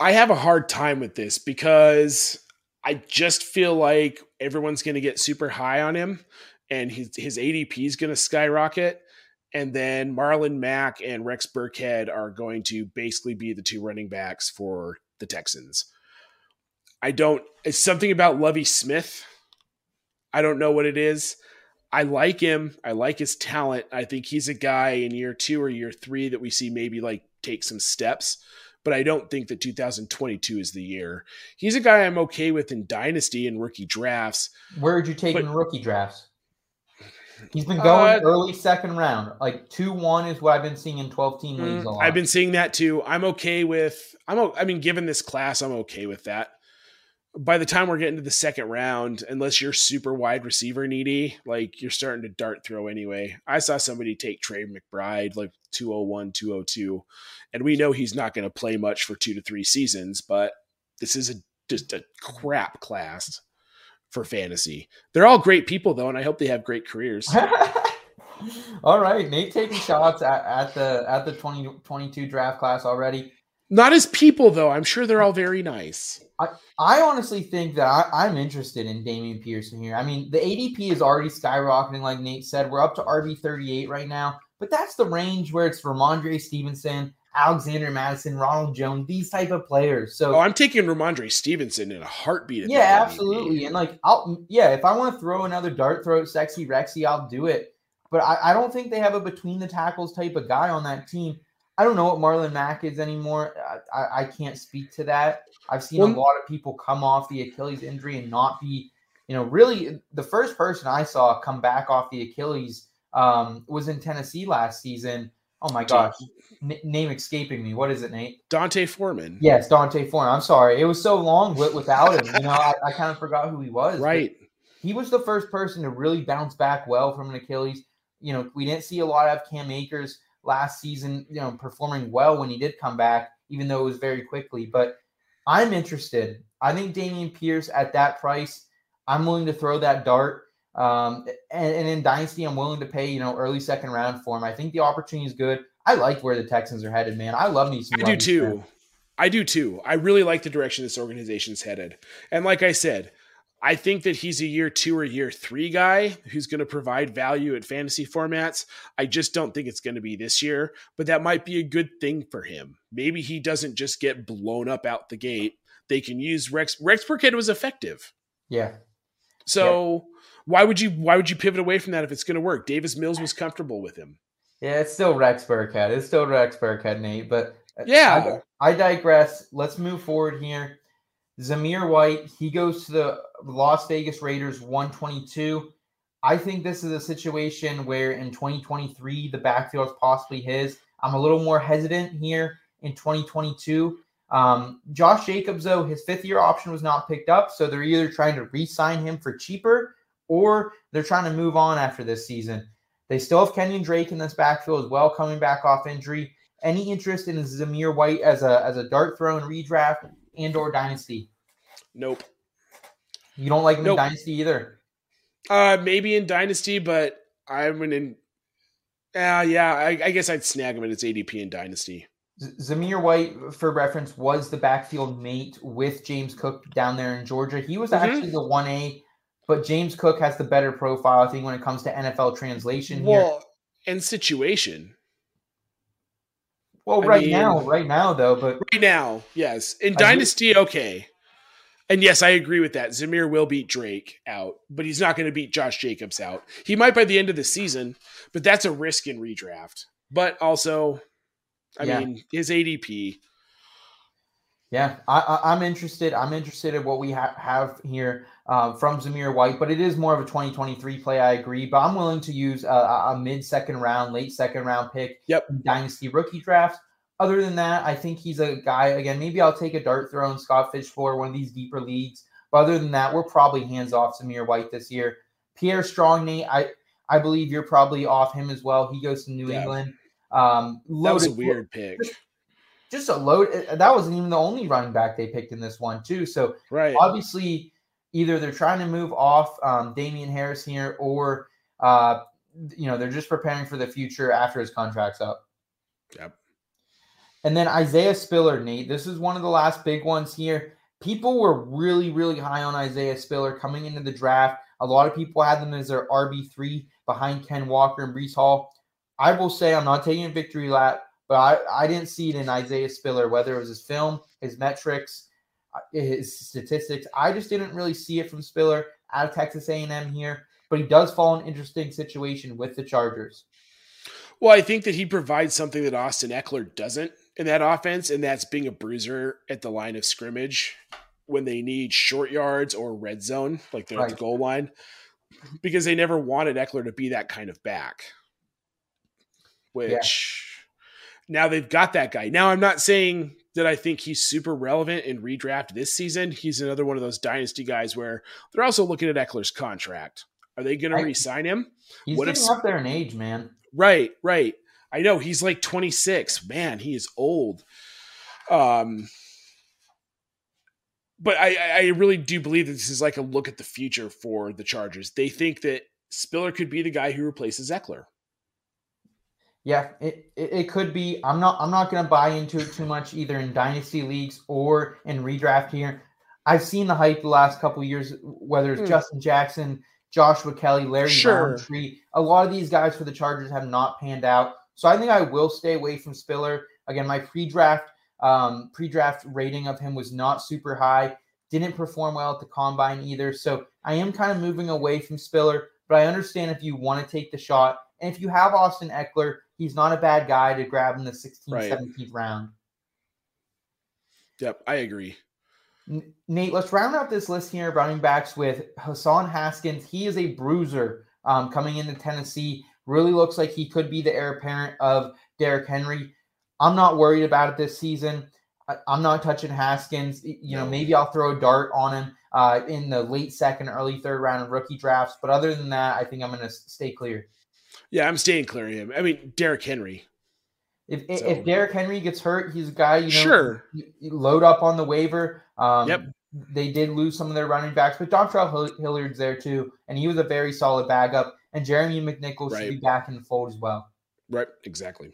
[SPEAKER 6] I have a hard time with this because I just feel like everyone's going to get super high on him and his, his ADP is going to skyrocket. And then Marlon Mack and Rex Burkhead are going to basically be the two running backs for the Texans. I don't, it's something about Lovie Smith. I don't know what it is. I like him. I like his talent. I think he's a guy in year two or year three that we see maybe like take some steps but I don't think that 2022 is the year. He's a guy I'm okay with in dynasty and rookie drafts.
[SPEAKER 5] Where would you take
[SPEAKER 6] But-
[SPEAKER 5] in rookie drafts? He's been going
[SPEAKER 6] Uh,
[SPEAKER 5] early second round. Like 2 1 is what I've been seeing in 12 team leagues. A lot.
[SPEAKER 6] Mm, I've been seeing that too. I'm okay with. I'm. I mean, given this class, I'm okay with that. By the time we're getting to the second round, unless you're super wide receiver needy, like you're starting to dart throw anyway. I saw somebody take Trey McBride like 201, 202, and we know he's not going to play much for two to three seasons. But this is a just a crap class for fantasy. They're all great people though, and I hope they have great careers.
[SPEAKER 5] All right, Nate taking shots at, at the at the 2022 draft class already.
[SPEAKER 6] Not as people though. I'm sure they're all very nice.
[SPEAKER 5] I honestly think that I, I'm interested in Damian Pearson here. I mean, the ADP is already skyrocketing, like Nate said. We're up to RB 38 right now, but that's the range where it's Rhamondre Stevenson, Alexander Mattison, Ronald Jones, these type of players. So
[SPEAKER 6] Oh, I'm taking Rhamondre Stevenson in a heartbeat.
[SPEAKER 5] yeah, absolutely. And like, I'll yeah, if I want to throw another dart throw sexy Rexy, I'll do it. But I, I don't think they have a between the tackles type of guy on that team. I don't know what Marlon Mack is anymore. I, I, I can't speak to that. I've seen a lot of people come off the Achilles injury and not be, you know, really the first person I saw come back off the Achilles um, was in Tennessee last season. Oh my gosh, N- name escaping me. What is it, Nate?
[SPEAKER 6] D'Onta Foreman.
[SPEAKER 5] Yes, D'Onta Foreman. I'm sorry. It was so long wi- without him. You know, I, I kind of forgot who he was.
[SPEAKER 6] Right.
[SPEAKER 5] He was the first person to really bounce back well from an Achilles. You know, we didn't see a lot of Cam Akers last season, you know, performing well when he did come back, even though it was very quickly. But I'm interested. I think Dameon Pierce at that price, I'm willing to throw that dart. Um, and, and in Dynasty, I'm willing to pay, you know, early second round for him. I think the opportunity is good. I like where the Texans are headed, man. I love me some
[SPEAKER 6] I do too. I do too. I really like the direction this organization's headed. And like I said, I think that he's a year two or year three guy who's going to provide value at fantasy formats. I just don't think it's going to be this year, but that might be a good thing for him. Maybe he doesn't just get blown up out the gate. They can use Rex. Rex Burkhead was effective.
[SPEAKER 5] Yeah.
[SPEAKER 6] So why would you why would you pivot away from that if it's going to work? Davis Mills was comfortable with him.
[SPEAKER 5] Yeah, it's still Rex Burkhead. It's still Rex Burkhead, Nate. But uh,
[SPEAKER 6] Yeah.
[SPEAKER 5] I, I digress. Let's move forward here. Zamir White, he goes to the Las Vegas Raiders 122. I think this is a situation where in 2023 the backfield is possibly his. I'm a little more hesitant here in 2022. Um, Josh Jacobs, though, his fifth year option was not picked up, so they're either trying to re-sign him for cheaper or they're trying to move on after this season. They still have Kenyan Drake in this backfield as well, coming back off injury. Any interest in Zamir White as a as a dart throw and redraft and or dynasty?
[SPEAKER 6] Nope.
[SPEAKER 5] You don't like him
[SPEAKER 6] Nope.
[SPEAKER 5] in dynasty either.
[SPEAKER 6] Uh, maybe in Dynasty, but I'm in. Uh, yeah, I, I guess I'd snag him in its ADP in Dynasty.
[SPEAKER 5] Zamir White, for reference, was the backfield mate with James Cook down there in Georgia. He was
[SPEAKER 6] Mhm.
[SPEAKER 5] actually the one A, but James Cook has the better profile, I think, when it comes to NFL translation here.
[SPEAKER 6] Well, and situation
[SPEAKER 5] Well,
[SPEAKER 6] I
[SPEAKER 5] right
[SPEAKER 6] mean-
[SPEAKER 5] now, right now though, but
[SPEAKER 6] right now, yes. In
[SPEAKER 5] I do-
[SPEAKER 6] Dynasty, okay. And yes, I agree with that. Zamir will beat Drake out, but he's not going to beat Josh Jacobs out. He might by the end of the season, but that's a risk in redraft. But also, I
[SPEAKER 5] Yeah.
[SPEAKER 6] mean, his ADP.
[SPEAKER 5] Yeah, I, I, I'm interested. I'm interested in what we ha- have here uh, from Zamir White, but it is more of a 2023 play. I agree, but I'm willing to use a, a, a mid second round, late second round pick.
[SPEAKER 6] Yep.
[SPEAKER 5] in Dynasty rookie drafts. Other than that, I think he's a guy. Again, maybe I'll take a dart throw and Scott Fish for one of these deeper leagues. But other than that, we're probably hands off Zamir White this year. Pierre Strong, Nate, I I believe you're probably off him as well. He goes to New
[SPEAKER 6] Yeah.
[SPEAKER 5] England. Um,
[SPEAKER 6] That was a weird pick.
[SPEAKER 5] Just a load. uh, That wasn't even the only running back they picked in this one, too. So
[SPEAKER 6] Right.
[SPEAKER 5] obviously, either they're trying to move off um, Damien Harris here, or uh, you know they're just preparing for the future after his contract's up.
[SPEAKER 6] Yep.
[SPEAKER 5] And then Isaiah Spiller, Nate. This is one of the last big ones here. People were really, really high on Isaiah Spiller coming into the draft. A lot of people had them as their RB three behind Ken Walker and Breece Hall. I will say I'm not taking a victory lap, but I, I didn't see it in Isaiah Spiller, whether it was his film, his metrics, uh, his statistics. I just didn't really see it from Spiller out of Texas A&M here. But he does fall in an interesting situation with the Chargers.
[SPEAKER 6] Well, I think that he provides something that Austin Ekeler doesn't in that offense, and that's being a bruiser at the line of scrimmage when they need short yards or red zone, like they're at the goal line, because they never wanted Ekeler to be that kind of back. Which now they've got that guy. Now, I'm not saying that I think he's super relevant in redraft this season. He's another one of those dynasty guys where they're also looking at Ekeler's contract. Are they going to re-sign him?
[SPEAKER 5] He's
[SPEAKER 6] What
[SPEAKER 5] getting
[SPEAKER 6] s-
[SPEAKER 5] up there in age, man.
[SPEAKER 6] Right, right. I know he's like 26. Man, he is old. Um, but I, I I really do believe that this is like a look at the future for the Chargers. They think that Spiller could be the guy who replaces Ekeler.
[SPEAKER 5] Yeah, it, it, it could be. I'm not I'm not gonna buy into it too much either in dynasty leagues or in redraft here. I've seen the hype the last couple of years, whether it's
[SPEAKER 6] Hmm.
[SPEAKER 5] Justin Jackson, Joshua Kelley, Larry
[SPEAKER 6] Sure.
[SPEAKER 5] Rountree. A lot of these guys for the Chargers have not panned out. So I think I will stay away from Spiller. Again, my pre-draft um, pre-draft rating of him was not super high. Didn't perform well at the combine either. So I am kind of moving away from Spiller, but I understand if you want to take the shot. And if you have Austin Ekeler, he's not a bad guy to grab in the 16th,
[SPEAKER 6] Right.
[SPEAKER 5] 17th round.
[SPEAKER 6] Yep, I agree.
[SPEAKER 5] Nate, let's round out this list here running backs with Hassan Haskins. He is a bruiser um, coming into Tennessee. Really looks like he could be the heir apparent of Derrick Henry. I'm not worried about it this season. I, I'm not touching Haskins. You know, maybe I'll throw a dart on him uh, in the late second, early third round of rookie drafts. But other than that, I think I'm going to stay clear.
[SPEAKER 6] Yeah, I'm staying clear of him. I mean, Derrick Henry.
[SPEAKER 5] If, if-
[SPEAKER 6] So-
[SPEAKER 5] if Derrick Henry gets hurt, he's a guy you know
[SPEAKER 6] Sure.
[SPEAKER 5] load up on the waiver. Um,
[SPEAKER 6] Yep.
[SPEAKER 5] They did lose some of their running backs, but Dontrell Hilliard's there too, and he was a very solid backup. And Jeremy McNichols should be back in the fold as well.
[SPEAKER 6] Right, exactly.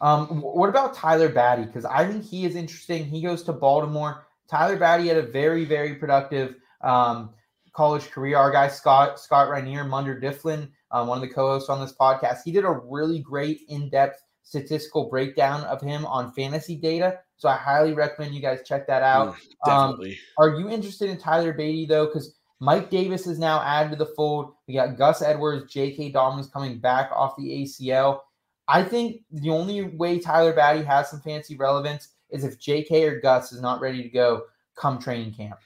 [SPEAKER 5] Um, what about Tyler Badie? Because I think he is interesting. He goes to Baltimore. Tyler Badie had a very, very productive um, college career. Our guy Scott Scott Rainier, Munder Difflin, uh, one of the co-hosts on this podcast, he did a really great in-depth statistical breakdown of him on fantasy data. So I highly recommend you guys check that out.
[SPEAKER 6] Mm,
[SPEAKER 5] Um,
[SPEAKER 6] definitely.
[SPEAKER 5] are you interested in Tyler Badie though? Because Mike Davis is now added to the fold. We got Gus Edwards, J.K. Dobbins coming back off the ACL. I think the only way Tyler Badie has some fancy relevance is if J.K. or Gus is not ready to go come training camp.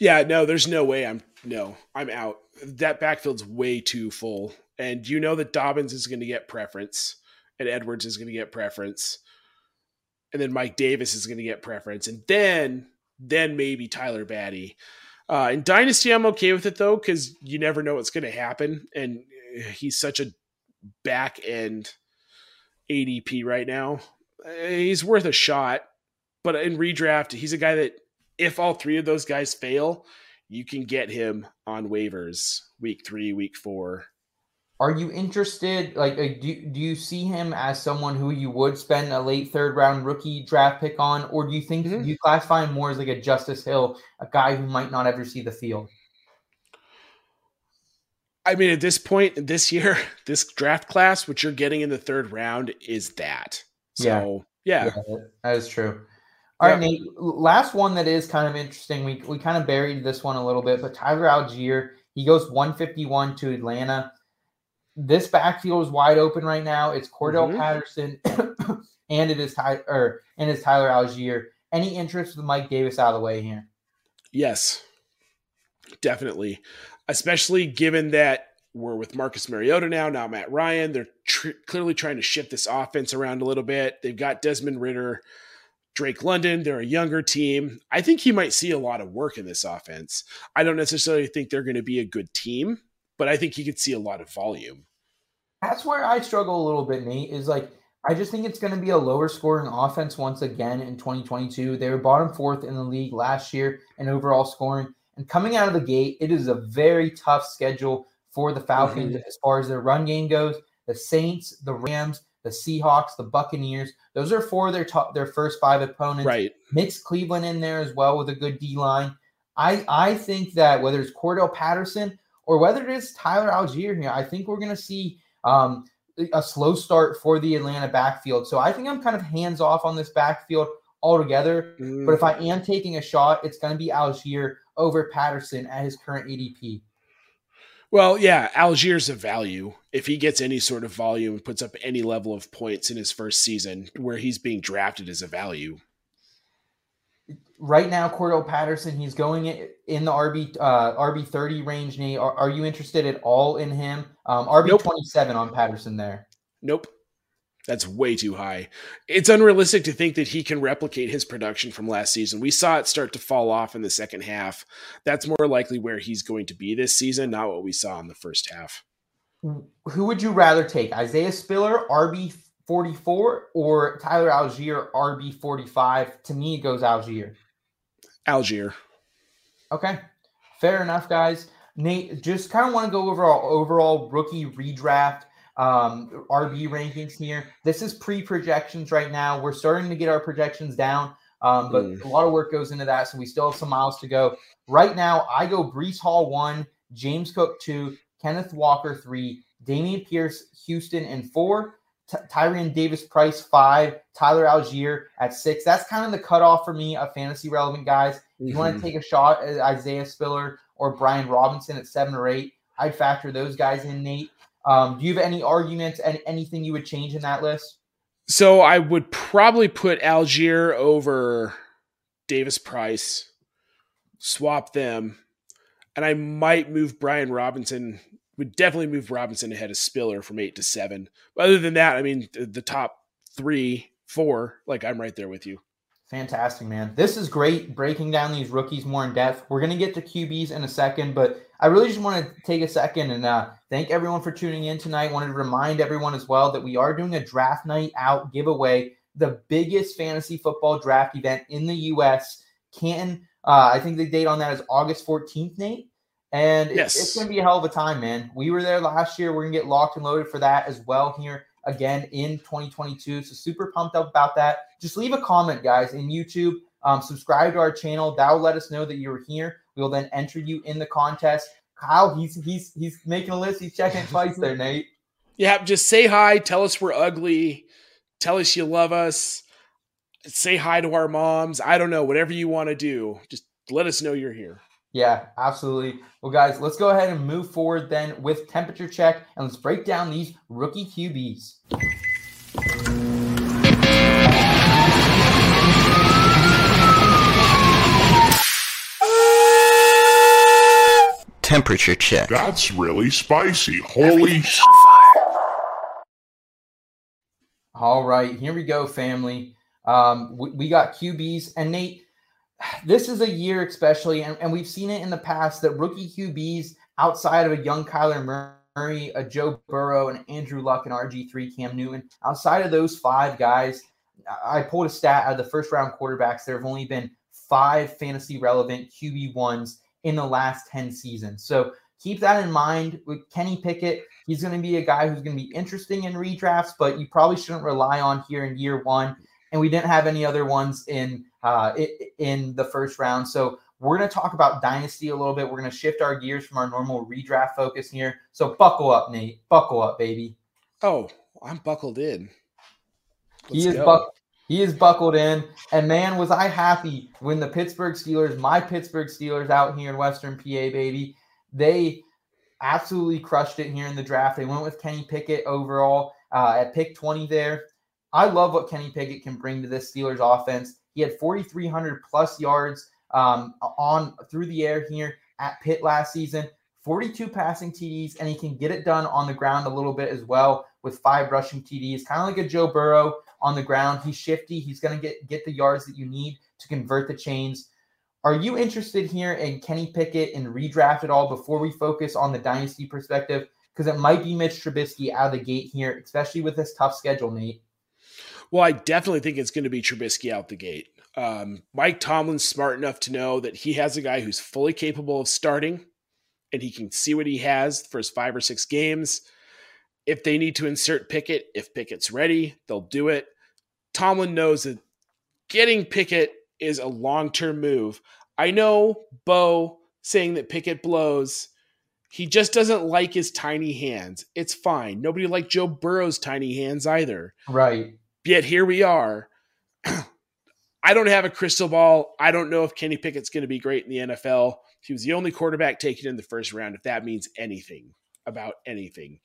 [SPEAKER 6] Yeah, no, there's no way I'm no, I'm out. That backfield's way too full. And you know that Dobbins is going to get preference and Edwards is going to get preference. And then Mike Davis is going to get preference. And then then maybe Tyler Badie. Uh, in Dynasty, I'm okay with it though, because you never know what's going to happen. And he's such a back end ADP right now. Uh, He's worth a shot. But in redraft, he's a guy that if all three of those guys fail, you can get him on waivers week three, week four.
[SPEAKER 5] Are you interested? Like, do, do you see him as someone who you would spend a late third round rookie draft pick on? Or do you think
[SPEAKER 6] Mhm.
[SPEAKER 5] you classify him more as like a Justice Hill, a guy who might not ever see the field?
[SPEAKER 6] I mean, at this point this year, this draft class, what you're getting in the third round is that. So yeah,
[SPEAKER 5] that is true. All right,
[SPEAKER 6] Yeah.
[SPEAKER 5] Nate. Last one that is kind of interesting. We we kind of buried this one a little bit, but Tyler Allgeier, he goes 151 to Atlanta. This backfield is wide open right now. It's Cordarrelle
[SPEAKER 6] Mhm.
[SPEAKER 5] Patterson and it is Ty or and it's Tyler Allgeier. Any interest with Mike Davis out of the way here?
[SPEAKER 6] yes, definitely. Especially given that we're with Marcus Mariota now, now Matt Ryan. They're tr- clearly trying to shift this offense around a little bit. They've got Desmond Ridder, Drake London. They're a younger team. I think he might see a lot of work in this offense. I don't necessarily think they're going to be a good team, but I think he could see a lot of volume.
[SPEAKER 5] That's where I struggle a little bit, Nate. Is like I just think it's going to be a lower scoring offense once again in 2022. They were bottom fourth in the league last year in overall scoring, and coming out of the gate, it is a very tough schedule for the Falcons mm-hmm. as far as their run game goes. The Saints, the Rams, the Seahawks, the Buccaneers. Those are four of their top, their first five opponents.
[SPEAKER 6] Right.
[SPEAKER 5] Mix Cleveland in there as well with a good D line. I I think that whether it's Cordarrelle Patterson or whether it is Tyler Allgeier here, I think we're going to see um, a slow start for the Atlanta backfield. So I think I'm kind of hands off on this backfield altogether. But if I am taking a shot, it's going to be Allgeier over Patterson at his current ADP.
[SPEAKER 6] Well, yeah, Allgeier's a value. If he gets any sort of volume and puts up any level of points in his first season where he's being drafted as a value.
[SPEAKER 5] Right now, Cordarrelle Patterson, he's going in the RB uh, RB thirty range. Nate, are, are you interested at all in him? Um, RB
[SPEAKER 6] Nope.
[SPEAKER 5] twenty seven on Patterson there.
[SPEAKER 6] Nope. That's way too high. It's unrealistic to think that he can replicate his production from last season. We saw it start to fall off in the second half. That's more likely where he's going to be this season, not what we saw in the first half.
[SPEAKER 5] Who would you rather take, Isaiah Spiller, RB forty four, or Tyler Allgeier, RB forty five? To me, it goes Allgeier.
[SPEAKER 6] Allgeier.
[SPEAKER 5] Okay, fair enough, guys. Nate, just kind of want to go over our overall rookie redraft um, RB rankings here. This is pre projections right now. We're starting to get our projections down, um, but
[SPEAKER 6] Mm.
[SPEAKER 5] a lot of work goes into that, so we still have some miles to go. Right now, I go Breece Hall one, James Cook two, Kenneth Walker three, Dameon Pierce, Houston, and four. Ty- Tyrion Davis Price five, Tyler Allgeier at six. That's kind of the cutoff for me of fantasy relevant guys. If you want to take a shot at Isaiah Spiller or Brian Robinson at seven or eight, I'd factor those guys in, Nate. Um, do you have any arguments and anything you would change in that list?
[SPEAKER 6] So I would probably put Allgeier over Davis Price, swap them, and I might move Brian Robinson. Would definitely move Robinson ahead of Spiller from eight to seven. But other than that, I mean, the, the top three, four, like I'm right there with you.
[SPEAKER 5] Fantastic, man. This is great breaking down these rookies more in depth. We're going to get to QBs in a second, but I really just want to take a second and uh, thank everyone for tuning in tonight. Wanted to remind everyone as well that we are doing a draft night out giveaway, the biggest fantasy football draft event in the U.S. Canton, uh, I think the date on that is August 14th, Nate. And
[SPEAKER 6] Yes.
[SPEAKER 5] it's going to be a hell of a time, man. We were there last year. We're going to get locked and loaded for that as well here again in 2022. So super pumped up about that. Just leave a comment, guys, in YouTube. Um, subscribe to our channel. That will let us know that you're here. We'll then enter you in the contest. Kyle, he's he's he's making a list. He's checking twice there, Nate.
[SPEAKER 6] Yeah, just say hi. Tell us we're ugly. Tell us you love us. Say hi to our moms. I don't know. Whatever you want to do, just let us know you're here.
[SPEAKER 5] Yeah, absolutely. Well, guys, let's go ahead and move forward then with temperature check and let's break down these rookie QBs.
[SPEAKER 1] Temperature check.
[SPEAKER 9] That's really spicy. Holy sh-
[SPEAKER 5] All right, here we go, family. Um, we, we got QBs and Nate. This is a year, especially, and, and we've seen it in the past that rookie QBs outside of a young Kyler Murray, a Joe Burrow, and Andrew Luck, and RG3 Cam Newton, outside of those five guys, I pulled a stat out of the first round quarterbacks. There have only been five fantasy relevant QB ones in the last 10 seasons. So keep that in mind with Kenny Pickett. He's going to be a guy who's going to be interesting in redrafts, but you probably shouldn't rely on here in year one. And we didn't have any other ones in uh, in the first round. So we're going to talk about dynasty a little bit. We're going to shift our gears from our normal redraft focus here. So buckle up, Nate. Buckle up, baby.
[SPEAKER 6] Oh, I'm buckled in. Let's
[SPEAKER 5] he is buck- he is buckled in. And man, was I happy when the Pittsburgh Steelers, my Pittsburgh Steelers out here in Western PA, baby, they absolutely crushed it here in the draft. They went with Kenny Pickett overall uh, at pick 20 there. I love what Kenny Pickett can bring to this Steelers offense. He had 4,300 plus yards um, on through the air here at Pitt last season. 42 passing TDs, and he can get it done on the ground a little bit as well with five rushing TDs, kind of like a Joe Burrow on the ground. He's shifty. He's going to get get the yards that you need to convert the chains. Are you interested here in Kenny Pickett and redraft at all before we focus on the dynasty perspective? Because it might be Mitch Trubisky out of the gate here, especially with this tough schedule, Nate.
[SPEAKER 6] Well, I definitely think it's going to be Trubisky out the gate. Um, Mike Tomlin's smart enough to know that he has a guy who's fully capable of starting and he can see what he has for his five or six games. If they need to insert Pickett, if Pickett's ready, they'll do it. Tomlin knows that getting Pickett is a long term move. I know Bo saying that Pickett blows. He just doesn't like his tiny hands. It's fine. Nobody liked Joe Burrow's tiny hands either.
[SPEAKER 5] Right.
[SPEAKER 6] Yet here we are. I don't have a crystal ball. I don't know if Kenny Pickett's going to be great in the NFL. He was the only quarterback taken in the first round, if that means anything about anything.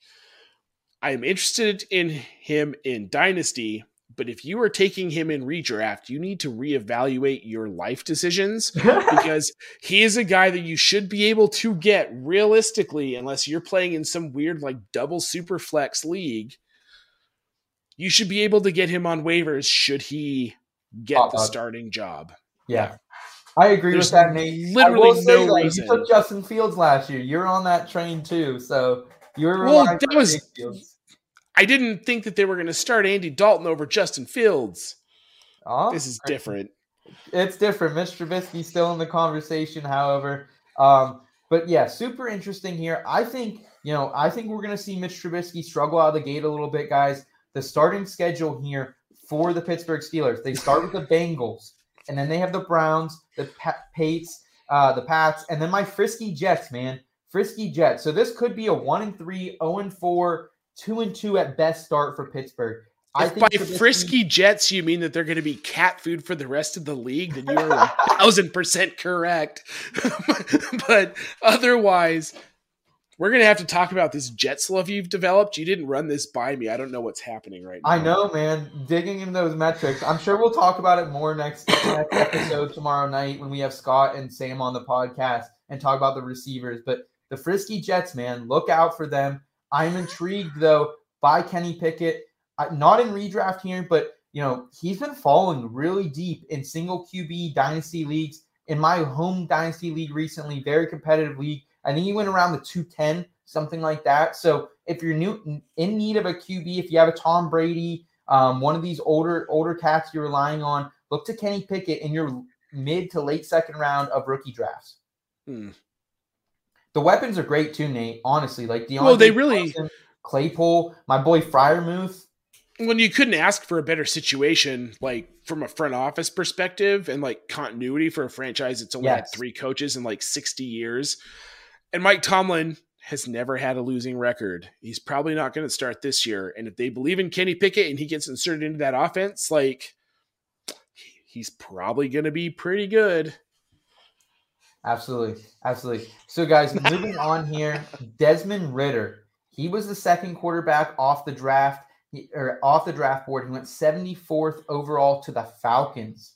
[SPEAKER 6] I am interested in him in Dynasty, but if you are taking him in redraft, you need to reevaluate your life decisions because he is a guy that you should be able to get realistically, unless you're playing in some weird, like double super flex league. You should be able to get him on waivers should he get
[SPEAKER 5] Pop
[SPEAKER 6] the
[SPEAKER 5] up.
[SPEAKER 6] starting job.
[SPEAKER 5] Yeah. I agree
[SPEAKER 6] There's
[SPEAKER 5] with that, Nate.
[SPEAKER 6] literally
[SPEAKER 5] I will say,
[SPEAKER 6] no
[SPEAKER 5] like,
[SPEAKER 6] reason.
[SPEAKER 5] You took Justin Fields last year. You're on that train too. So you're
[SPEAKER 6] Well, that
[SPEAKER 5] on
[SPEAKER 6] was-
[SPEAKER 5] Fields.
[SPEAKER 6] I didn't think that they were going to start Andy Dalton over Justin Fields.
[SPEAKER 5] Oh,
[SPEAKER 6] This is different.
[SPEAKER 5] it's different. Mr. Trubisky's still in the conversation, however. Um, but yeah, super interesting here. I think, you know, I think we're going to see Mitch Trubisky struggle out of the gate a little bit, guys. The starting schedule here for the Pittsburgh Steelers, they start with the Bengals, and then they have the Browns, the pa- Pates, uh, the Pats, and then my frisky Jets, man. Frisky Jets. So this could be a 1 and three, zero and 4, 2 and 2 at best start for Pittsburgh. I
[SPEAKER 6] If by frisky Jets you mean that they're going to be cat food for the rest of the league, then you are a thousand percent correct. but otherwise, we're going to have to talk about this Jets love you've developed. You didn't run this by me. I don't know what's happening right now.
[SPEAKER 5] I know, man. Digging into those metrics. I'm sure we'll talk about it more next, next episode tomorrow night when we have Scott and Sam on the podcast and talk about the receivers. But the Frisky Jets, man, look out for them. I'm intrigued though by Kenny Pickett. Not in redraft here, but you know he's been falling really deep in single QB dynasty leagues. In my home dynasty league recently, very competitive league. I think he went around the 210, something like that. So if you're new in need of a QB, if you have a Tom Brady, um, one of these older older cats you're relying on, look to Kenny Pickett in your mid to late second round of rookie drafts.
[SPEAKER 6] Hmm.
[SPEAKER 5] The weapons are great too, Nate. Honestly, like Diontae
[SPEAKER 6] Well, they really-
[SPEAKER 5] Johnson, Claypool, my boy Freiermuth.
[SPEAKER 6] when you couldn't ask for a better situation, like from a front office perspective and like continuity for a franchise that's only had three coaches in like 60 years. And Mike Tomlin has never had a losing record. He's probably not going to start this year. And if they believe in Kenny Pickett and he gets inserted into that offense, like he's probably going to be pretty good.
[SPEAKER 5] Absolutely. Absolutely. So, guys, moving on here, Desmond Ridder. He was the second quarterback off the draft or off the draft board. He went 74th overall to the Falcons.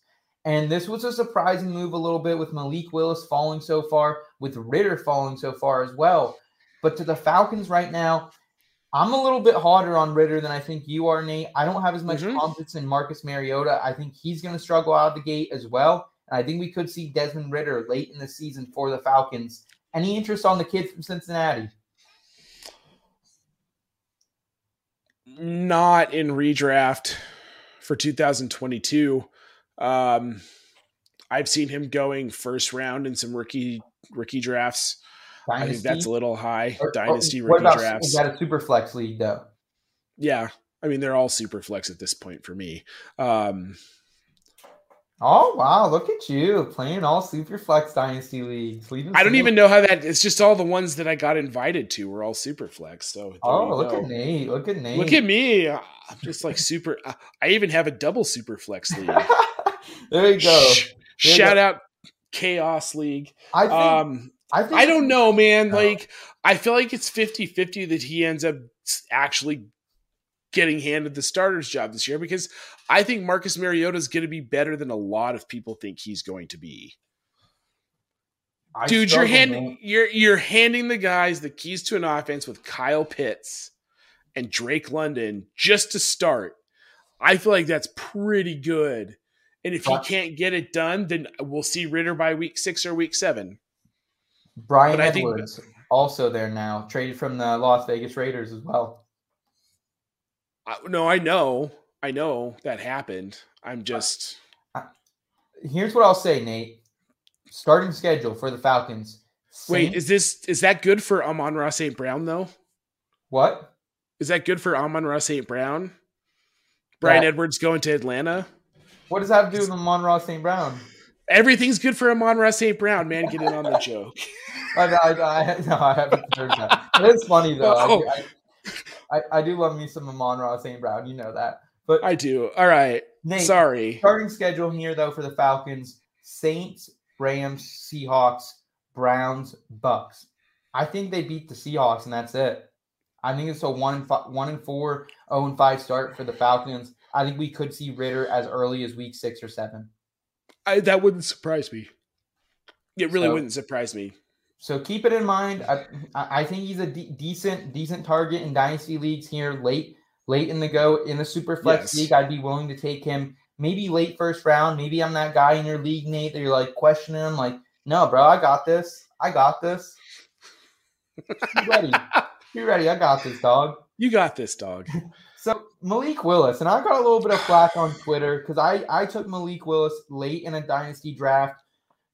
[SPEAKER 5] And this was a surprising move a little bit with Malik Willis falling so far, with Ridder falling so far as well. But to the Falcons right now, I'm a little bit harder on Ridder than I think you are, Nate. I don't have as much
[SPEAKER 6] Mhm.
[SPEAKER 5] confidence in Marcus Mariota. I think he's going to struggle out of the gate as well. And I think we could see Desmond Ridder late in the season for the Falcons. Any interest on the kid from Cincinnati?
[SPEAKER 6] Not in redraft for 2022. Um, I've seen him going first round in some rookie rookie drafts. I think that's a little high.
[SPEAKER 5] Or- or
[SPEAKER 6] Dynasty
[SPEAKER 5] what
[SPEAKER 6] rookie
[SPEAKER 5] about,
[SPEAKER 6] drafts.
[SPEAKER 5] Is that a super flex league though?
[SPEAKER 6] yeah. I mean, they're all super flex at this point for me. Um,
[SPEAKER 5] Oh wow, look at you playing all super flex dynasty leagues. Leaving
[SPEAKER 6] I don't even know how that. It's just all the ones that I got invited to were all super flex. So
[SPEAKER 5] Oh, look
[SPEAKER 6] go.
[SPEAKER 5] at Nate. Look at Nate.
[SPEAKER 6] Look at me. I'm just like super. I even have a double super flex league.
[SPEAKER 5] there you go. There
[SPEAKER 6] Shout
[SPEAKER 5] go.
[SPEAKER 6] out Chaos League.
[SPEAKER 5] I think
[SPEAKER 6] Um,
[SPEAKER 5] I think
[SPEAKER 6] I don't know, man.
[SPEAKER 5] No.
[SPEAKER 6] Like, I feel like it's 50 50 that he ends up actually getting handed the starter's job this year because I think Marcus Mariota is going to be better than a lot of people think he's going to be.
[SPEAKER 5] I
[SPEAKER 6] Dude, you're handing you're you're handing the guys the keys to an offense with Kyle Pitts and Drake London just to start. I feel like that's pretty good. And if he can't get it done, then we'll see Ridder by week six or week seven.
[SPEAKER 5] Bryan
[SPEAKER 6] but I think-
[SPEAKER 5] Edwards also there now, traded from the Las Vegas Raiders as well.
[SPEAKER 6] I, no, I know, I know that happened. I'm just
[SPEAKER 5] Here's what I'll say, Nate. Starting schedule for the Falcons.
[SPEAKER 6] wait. Is this is that good for Amon-Ra St. Brown though?
[SPEAKER 5] what?
[SPEAKER 6] Is that good for Amon-Ra St. Brown? Bryan
[SPEAKER 5] That-
[SPEAKER 6] Edwards going to Atlanta.
[SPEAKER 5] What does that have to do with Amon-Ra St. Brown?
[SPEAKER 6] Everything's good for Amon-Ra St. Brown, man. Get in on the joke.
[SPEAKER 5] I, I, I, no, I haven't heard that. It is funny though. I,
[SPEAKER 6] Oh.
[SPEAKER 5] do- I, I, I do love me some Amon-Ra St. Brown. You know that. But
[SPEAKER 6] I do. All right.
[SPEAKER 5] Nate,
[SPEAKER 6] Sorry.
[SPEAKER 5] starting schedule here though for the Falcons: Saints, Rams, Seahawks, Browns, Bucks. I think they beat the Seahawks, and that's it. I think it's a one and five, one and four, zero and five start for the Falcons. I think we could see Ridder as early as week six or seven.
[SPEAKER 6] I, that wouldn't surprise me. It really
[SPEAKER 5] So-
[SPEAKER 6] wouldn't surprise me.
[SPEAKER 5] So keep it in mind. I, I think he's a de- decent decent target in dynasty leagues here late late in the go in the super flex
[SPEAKER 6] Yes.
[SPEAKER 5] league. I'd be willing to take him maybe late first round. Maybe I'm that guy in your league, Nate, that you're like questioning him. Like, no, bro, I got this. I got this. Be ready. Be ready. I got this, dog.
[SPEAKER 6] You got this, dog.
[SPEAKER 5] So Malik Willis, and I got a little bit of flack on Twitter because I I took Malik Willis late in a dynasty draft,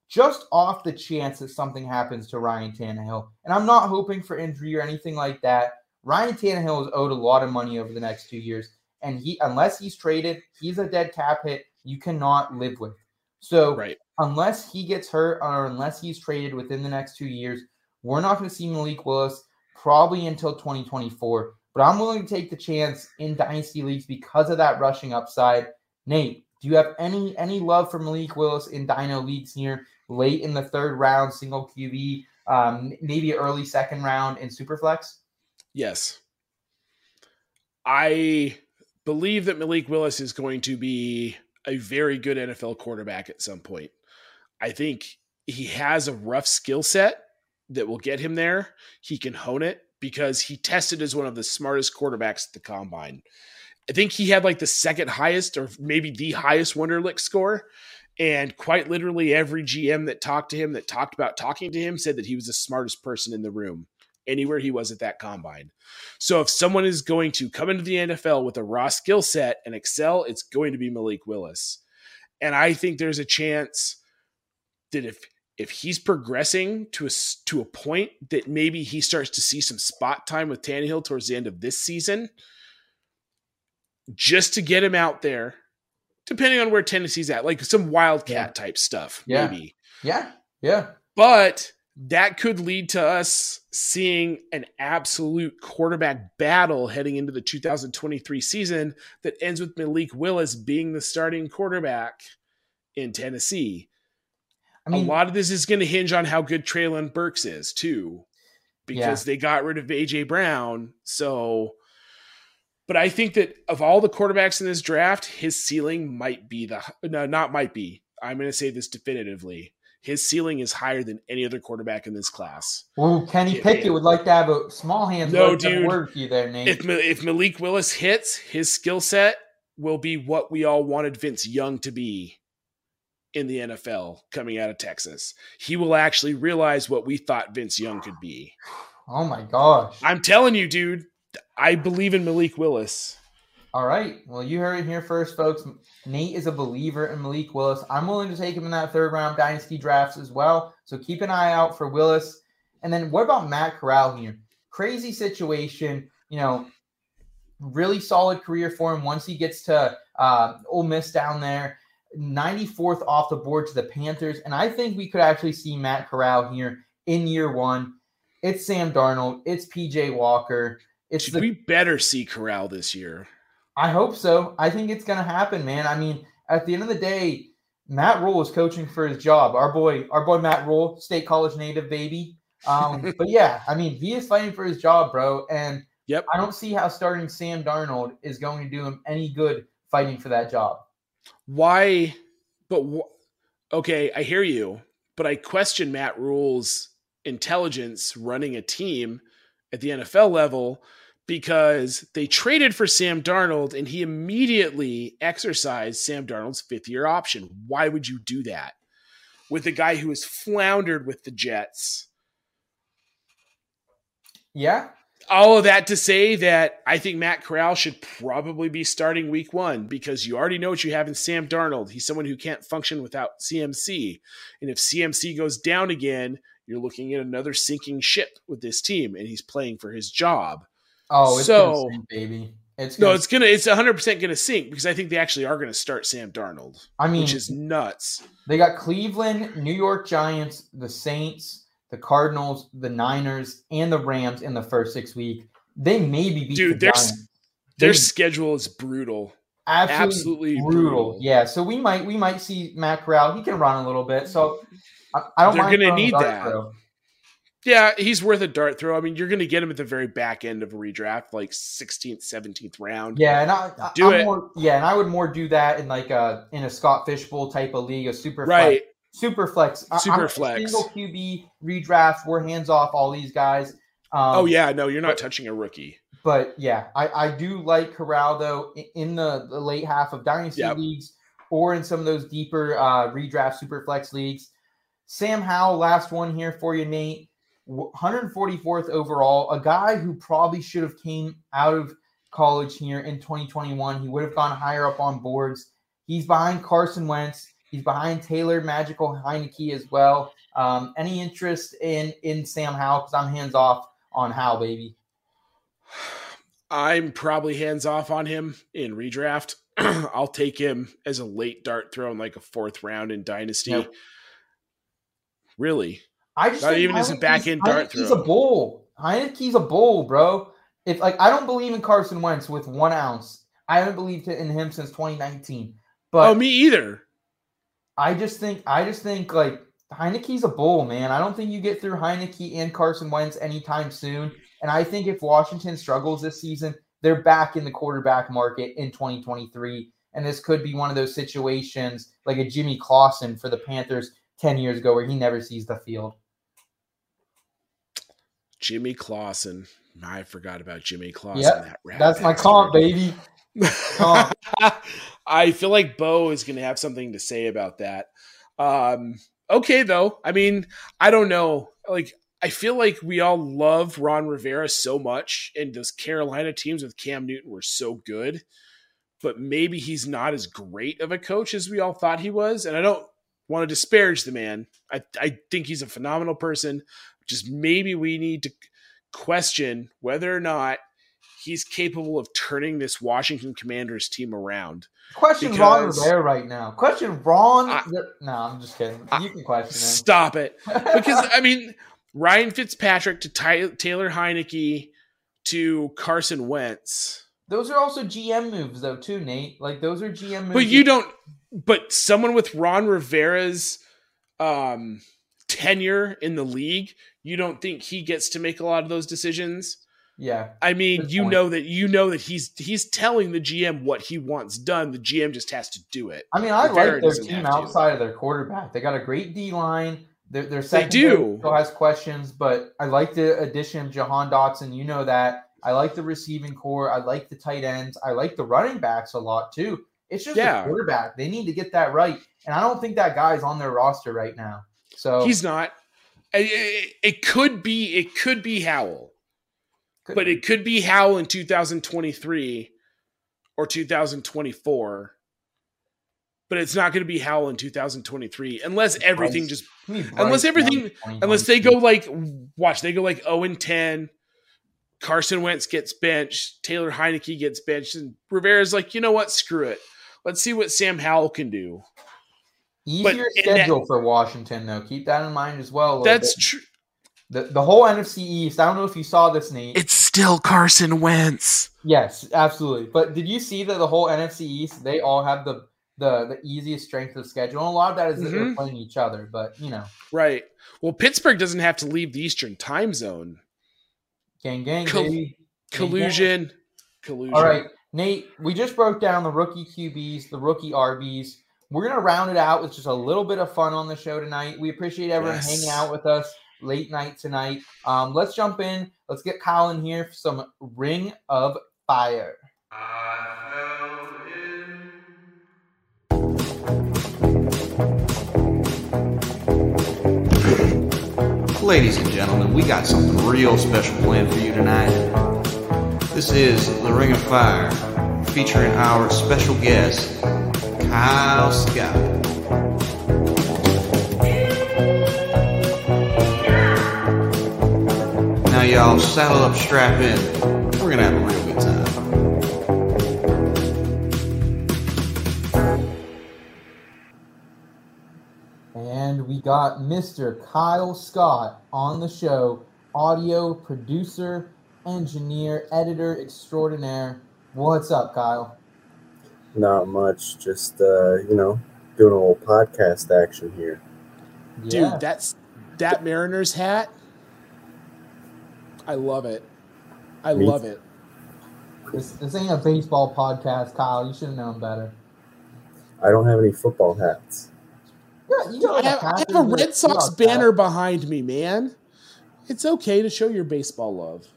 [SPEAKER 5] just off the chance that something happens to Ryan Tannehill, and I'm not hoping for injury or anything like that. Ryan Tannehill is owed a lot of money over the next two years, and he unless he's traded, he's a dead cap hit you cannot live with. So
[SPEAKER 6] Right.
[SPEAKER 5] unless he gets hurt or unless he's traded within the next two years, we're not going to see Malik Willis probably until 2024. But I'm willing to take the chance in dynasty leagues because of that rushing upside. Nate, do you have any any love for Malik Willis in Dino leagues here late in the third round, single QB, um, maybe early second round in Superflex?
[SPEAKER 6] Yes. I believe that Malik Willis is going to be a very good NFL quarterback at some point. I think he has a rough skill set that will get him there. He can hone it because he tested as one of the smartest quarterbacks at the combine. I think he had like the second highest or maybe the highest Wonderlic score. And quite literally, every GM that talked to him, that talked about talking to him, said that he was the smartest person in the room anywhere he was at that combine. So if someone is going to come into the NFL with a raw skill set and excel, it's going to be Malik Willis. And I think there's a chance that if if he's progressing to a to a point that maybe he starts to see some spot time with Tannehill towards the end of this season, just to get him out there, depending on where Tennessee's at, like some wildcat type stuff,
[SPEAKER 5] Yeah.
[SPEAKER 6] maybe.
[SPEAKER 5] Yeah, yeah.
[SPEAKER 6] But that could lead to us seeing an absolute quarterback battle heading into the 2023 season that ends with Malik Willis being the starting quarterback in Tennessee.
[SPEAKER 5] I mean,
[SPEAKER 6] a lot of this is going to hinge on how good Treylon Burks is too, because they got rid of AJ Brown. So, but I think that of all the quarterbacks in this draft, his ceiling might be the no, not might be. I'm going to say this definitively. His ceiling is higher than any other quarterback in this class.
[SPEAKER 5] Ooh, Kenny
[SPEAKER 6] Yeah,
[SPEAKER 5] Pickett would like to have a small hand.
[SPEAKER 6] No, dude.
[SPEAKER 5] word for you there, Nate.
[SPEAKER 6] If if Malik Willis hits, his skill set will be what we all wanted Vince Young to be in the NFL coming out of Texas. He will actually realize what we thought Vince Young could be.
[SPEAKER 5] oh my gosh.
[SPEAKER 6] I'm telling you, dude. I believe in Malik Willis.
[SPEAKER 5] All right. Well, you heard it here first, folks. Nate is a believer in Malik Willis. I'm willing to take him in that third round dynasty drafts as well. So keep an eye out for Willis. And then what about Matt Corral here? Crazy situation. You know, really solid career for him once he gets to uh, Ole Miss down there. 94th off the board to the Panthers. And I think we could actually see Matt Corral here in year one. It's Sam Darnold. It's PJ Walker. It's
[SPEAKER 6] Should
[SPEAKER 5] the
[SPEAKER 6] we better see Corral this year?
[SPEAKER 5] I hope so. I think it's going to happen, man. I mean, at the end of the day, Matt Rhule is coaching for his job. Our boy, our boy Matt Rhule, state college native baby. Um, but yeah, I mean, he is fighting for his job, bro. And
[SPEAKER 6] Yep.
[SPEAKER 5] I don't see how starting Sam Darnold is going to do him any good fighting for that job.
[SPEAKER 6] Why? But wh- okay, I hear you, but I question Matt Rhule's intelligence running a team at the NFL level because they traded for Sam Darnold and he immediately exercised Sam Darnold's fifth year option. Why would you do that with a guy who has floundered with the Jets?
[SPEAKER 5] Yeah,
[SPEAKER 6] all of that to say that I think Matt Corral should probably be starting week one because you already know what you have in Sam Darnold. He's someone who can't function without CMC. And if CMC goes down again, you're looking at another sinking ship with this team, and he's playing for his job.
[SPEAKER 5] Oh, it's
[SPEAKER 6] So-
[SPEAKER 5] sink, baby. It's
[SPEAKER 6] No, it's gonna it's 100 percent gonna sink because I think they actually are gonna start Sam Darnold,
[SPEAKER 5] I mean,
[SPEAKER 6] which is nuts.
[SPEAKER 5] They got Cleveland, New York Giants, the Saints, the Cardinals, the Niners, and the Rams in the first six weeks. They maybe beat
[SPEAKER 6] Dude,
[SPEAKER 5] the
[SPEAKER 6] there's-
[SPEAKER 5] Giants.
[SPEAKER 6] Their schedule is brutal.
[SPEAKER 5] absolutely,
[SPEAKER 6] absolutely
[SPEAKER 5] brutal.
[SPEAKER 6] brutal.
[SPEAKER 5] Yeah, so we might we might see Matt Corral. He can run a little bit, so I, I don't
[SPEAKER 6] They're
[SPEAKER 5] mind
[SPEAKER 6] gonna need that.
[SPEAKER 5] throw.
[SPEAKER 6] Yeah, he's worth a dart throw. I mean, you're going to get him at the very back end of a redraft, like 16th, 17th round.
[SPEAKER 5] Yeah, and I, I
[SPEAKER 6] Do
[SPEAKER 5] I'm
[SPEAKER 6] it.
[SPEAKER 5] More, yeah, and I would more do that in like a in a Scott Fishbowl type of league, a super
[SPEAKER 6] Right.
[SPEAKER 5] flex, super flex,
[SPEAKER 6] Super
[SPEAKER 5] I'm
[SPEAKER 6] flex.
[SPEAKER 5] single QB redraft. We're hands off all these guys. Um,
[SPEAKER 6] oh, yeah. No, you're not touching a rookie.
[SPEAKER 5] But yeah, I, I do like Corral though in the, the late half of dynasty
[SPEAKER 6] Yep.
[SPEAKER 5] leagues or in some of those deeper uh, redraft super flex leagues. Sam Howell, last one here for you, Nate. 144th overall, a guy who probably should have came out of college here in 2021. He would have gone higher up on boards. He's behind Carson Wentz. He's behind Taylor Magical Heinicke as well. Um, any interest in in Sam Howell? Because I'm hands off on Howell, baby.
[SPEAKER 6] I'm probably hands off on him in redraft. I'll take him as a late dart throw in like a fourth round in Dynasty. Really?
[SPEAKER 5] I just
[SPEAKER 6] Not even as a back-end dart
[SPEAKER 5] Heinicke's
[SPEAKER 6] throw.
[SPEAKER 5] a bull. Heinicke's a bull, bro. If like I don't believe in Carson Wentz with one ounce. I haven't believed in him since 2019. But
[SPEAKER 6] oh, me either.
[SPEAKER 5] I just think I just think like Heinicke's a bull, man. I don't think you get through Heinicke and Carson Wentz anytime soon. And I think if Washington struggles this season, they're back in the quarterback market in 2023. And this could be one of those situations like a Jimmy Clausen for the Panthers 10 years ago where he never sees the field.
[SPEAKER 6] Jimmy Clausen. I forgot about Jimmy Clausen.
[SPEAKER 5] Yep,
[SPEAKER 6] that
[SPEAKER 5] That's my comp, baby. Comp.
[SPEAKER 6] I feel like Bo is going to have something to say about that. Um, okay, though. I mean, I don't know. Like, I feel like we all love Ron Rivera so much, and those Carolina teams with Cam Newton were so good. But maybe he's not as great of a coach as we all thought he was. And I don't want to disparage the man. I, I think he's a phenomenal person. Just maybe we need to question whether or not he's capable of turning this Washington Commanders team around.
[SPEAKER 5] Question Ron Rivera right now. Question Ron.
[SPEAKER 6] I-
[SPEAKER 5] no, I'm just kidding. You can question him.
[SPEAKER 6] Stop it. Because I mean, Ryan Fitzpatrick to Ty- Taylor Heinicke to Carson Wentz.
[SPEAKER 5] Those are also GM moves, though, too, Nate. Like those are GM moves.
[SPEAKER 6] But you don't. But someone with Ron Rivera's um, tenure in the league, you don't think he gets to make a lot of those decisions?
[SPEAKER 5] Yeah,
[SPEAKER 6] I mean, you
[SPEAKER 5] point.
[SPEAKER 6] know that you know that he's he's telling the GM what he wants done. The GM just has to do it.
[SPEAKER 5] I mean, I
[SPEAKER 6] Rivera
[SPEAKER 5] like their team
[SPEAKER 6] outside to.
[SPEAKER 5] of their quarterback. They got a great D line. Their their secondary
[SPEAKER 6] do.
[SPEAKER 5] still has questions, but I like the addition of Jahan Dotson. You know that. I like the receiving core. I like the tight ends. I like the running backs a lot too. It's just
[SPEAKER 6] Yeah.
[SPEAKER 5] the quarterback. They need to get that right, and I don't think that guy's on their roster right now. So
[SPEAKER 6] He's not. It, it- it could be it could be Howell,
[SPEAKER 5] could-
[SPEAKER 6] but it could be Howell in 2023 or 2024. But it's not going to be Howell in 2023 unless everything just
[SPEAKER 5] Give me Bryce
[SPEAKER 6] unless everything- unless they go like watch they go like 0 and 10 carson wentz gets benched taylor heinicke gets benched and rivera's like you know what screw it let's see what sam howell can do
[SPEAKER 5] easier
[SPEAKER 6] but in that-
[SPEAKER 5] schedule for Washington though. Keep that in mind as well.
[SPEAKER 6] that's true
[SPEAKER 5] the the whole NFC East. I don't know if you saw this, Nate.
[SPEAKER 6] it's still carson wentz
[SPEAKER 5] Yes, absolutely. But did you see that the whole NFC East they all have the the the easiest strength of schedule? And a lot of that is that they're
[SPEAKER 6] Mhm.
[SPEAKER 5] playing each other. But you know,
[SPEAKER 6] right well pittsburgh doesn't have to leave the eastern time zone
[SPEAKER 5] gang gang
[SPEAKER 6] Col-
[SPEAKER 5] baby.
[SPEAKER 6] collusion collusion
[SPEAKER 5] All right, Nate. We just broke down the rookie QBs, the rookie RBs. We're gonna round it out with just a little bit of fun on the show tonight. We appreciate everyone
[SPEAKER 6] Yes.
[SPEAKER 5] hanging out with us late night tonight. Um, let's jump in. Let's get Kyle in here for some Ring of Fire.
[SPEAKER 1] Ladies and gentlemen, we got something real special planned for you tonight. This is The Ring of Fire, featuring our special guest, Kyle Scott. Y'all, saddle up, strap in. We're gonna have a real good time.
[SPEAKER 5] And we got Mr. Kyle Scott on the show, audio producer, engineer, editor extraordinaire. What's up, Kyle?
[SPEAKER 7] Not much, just uh, you know, doing a little podcast action here.
[SPEAKER 5] Yeah.
[SPEAKER 6] dude that's that mariners hat i love it i
[SPEAKER 7] Me
[SPEAKER 6] love it
[SPEAKER 5] this, this ain't a baseball podcast, Kyle. You should have known better.
[SPEAKER 7] I don't have any football hats.
[SPEAKER 5] Yeah, you got
[SPEAKER 6] I have, I have a Red Sox
[SPEAKER 5] Seahawks hat.
[SPEAKER 6] banner behind me, man. It's okay to show your baseball love.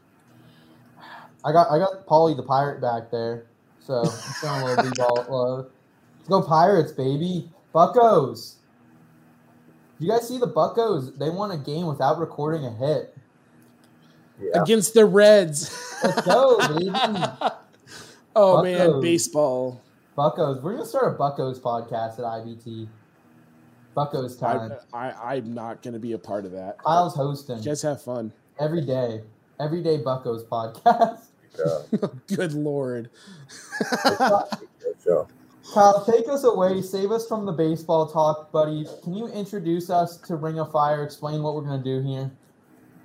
[SPEAKER 5] I got I got Paulie the Pirate back there, so I'm showing a little b-ball love. Let's go Pirates, baby! Buckos. You guys see the Buckos? They won a game without recording a hit.
[SPEAKER 7] Yeah.
[SPEAKER 6] Against the Reds.
[SPEAKER 5] Let's go, baby!
[SPEAKER 6] oh man, baseball.
[SPEAKER 5] Buckos. We're gonna start a Buckos podcast at IBT. Buckos time.
[SPEAKER 6] I, I, I'm not going to be a part of that.
[SPEAKER 5] Kyle's hosting
[SPEAKER 6] You guys have fun.
[SPEAKER 5] every day. Every day Buckos podcast.
[SPEAKER 6] Good lord.
[SPEAKER 7] good job.
[SPEAKER 5] Kyle, take us away. Save us from the baseball talk, buddy. Can you introduce us to Ring of Fire? Explain what we're gonna do here.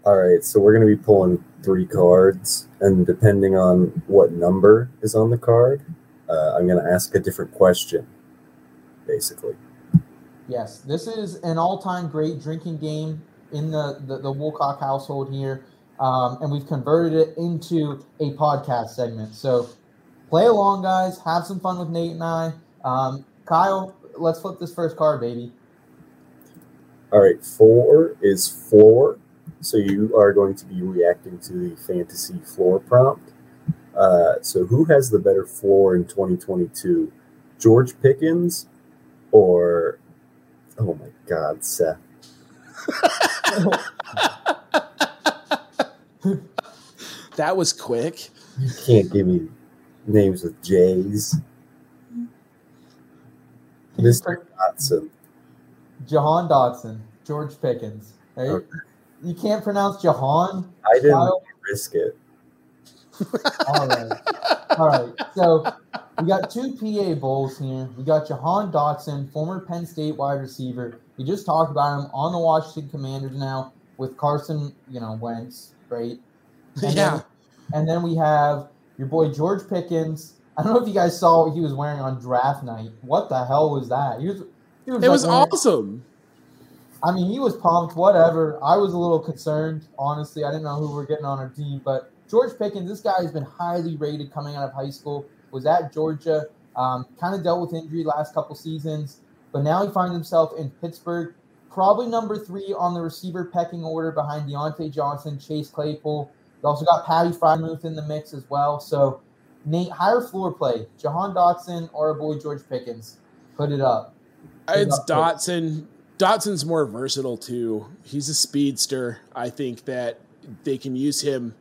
[SPEAKER 7] All right, so we're going to be pulling three cards, and depending on what number is on the card, uh, I'm going to ask a different question, basically.
[SPEAKER 5] Yes, this is an all-time great drinking game in the the, the Woolcock household here, um, and we've converted it into a podcast segment. So play along, guys. Have some fun with Nate and I. Um, Kyle, let's flip this first card, baby.
[SPEAKER 7] All right, four is floor. So you are going to be reacting to the fantasy floor prompt. Uh, so who has the better floor in 2022? George Pickens or, oh my God, Seth?
[SPEAKER 6] That was quick.
[SPEAKER 7] You can't give me names with J's. Mr. Dotson.
[SPEAKER 5] Jahan Dotson, George Pickens. Right?
[SPEAKER 7] Okay.
[SPEAKER 5] You can't pronounce Jahan.
[SPEAKER 7] I didn't
[SPEAKER 5] Kyle?
[SPEAKER 7] risk it.
[SPEAKER 5] All right. All right. So we got two PA Bowls here. We got Jahan Dotson, former Penn State wide receiver. We just talked about him on the Washington Commanders now with Carson, you know, Wentz, right? And
[SPEAKER 6] Yeah.
[SPEAKER 5] Then, and then we have your boy George Pickens. I don't know if you guys saw what he was wearing on draft night. What the hell was that? He was. He was
[SPEAKER 6] It
[SPEAKER 5] like
[SPEAKER 6] was
[SPEAKER 5] wearing-
[SPEAKER 6] awesome.
[SPEAKER 5] I mean, he was pumped, whatever. I was a little concerned, honestly. I didn't know who we're getting on our team, but George Pickens, this guy has been highly rated coming out of high school. Was at Georgia, um, kind of dealt with injury last couple seasons, but now he finds himself in Pittsburgh, probably number three on the receiver pecking order behind Diontae Johnson, Chase Claypool. You also got Patty Freiermuth in the mix as well. So, Nate, higher floor play, Jahan Dotson or a boy George Pickens. Put it up.
[SPEAKER 6] It's Dotson. Dotson's more versatile too. He's a speedster. I think that they can use him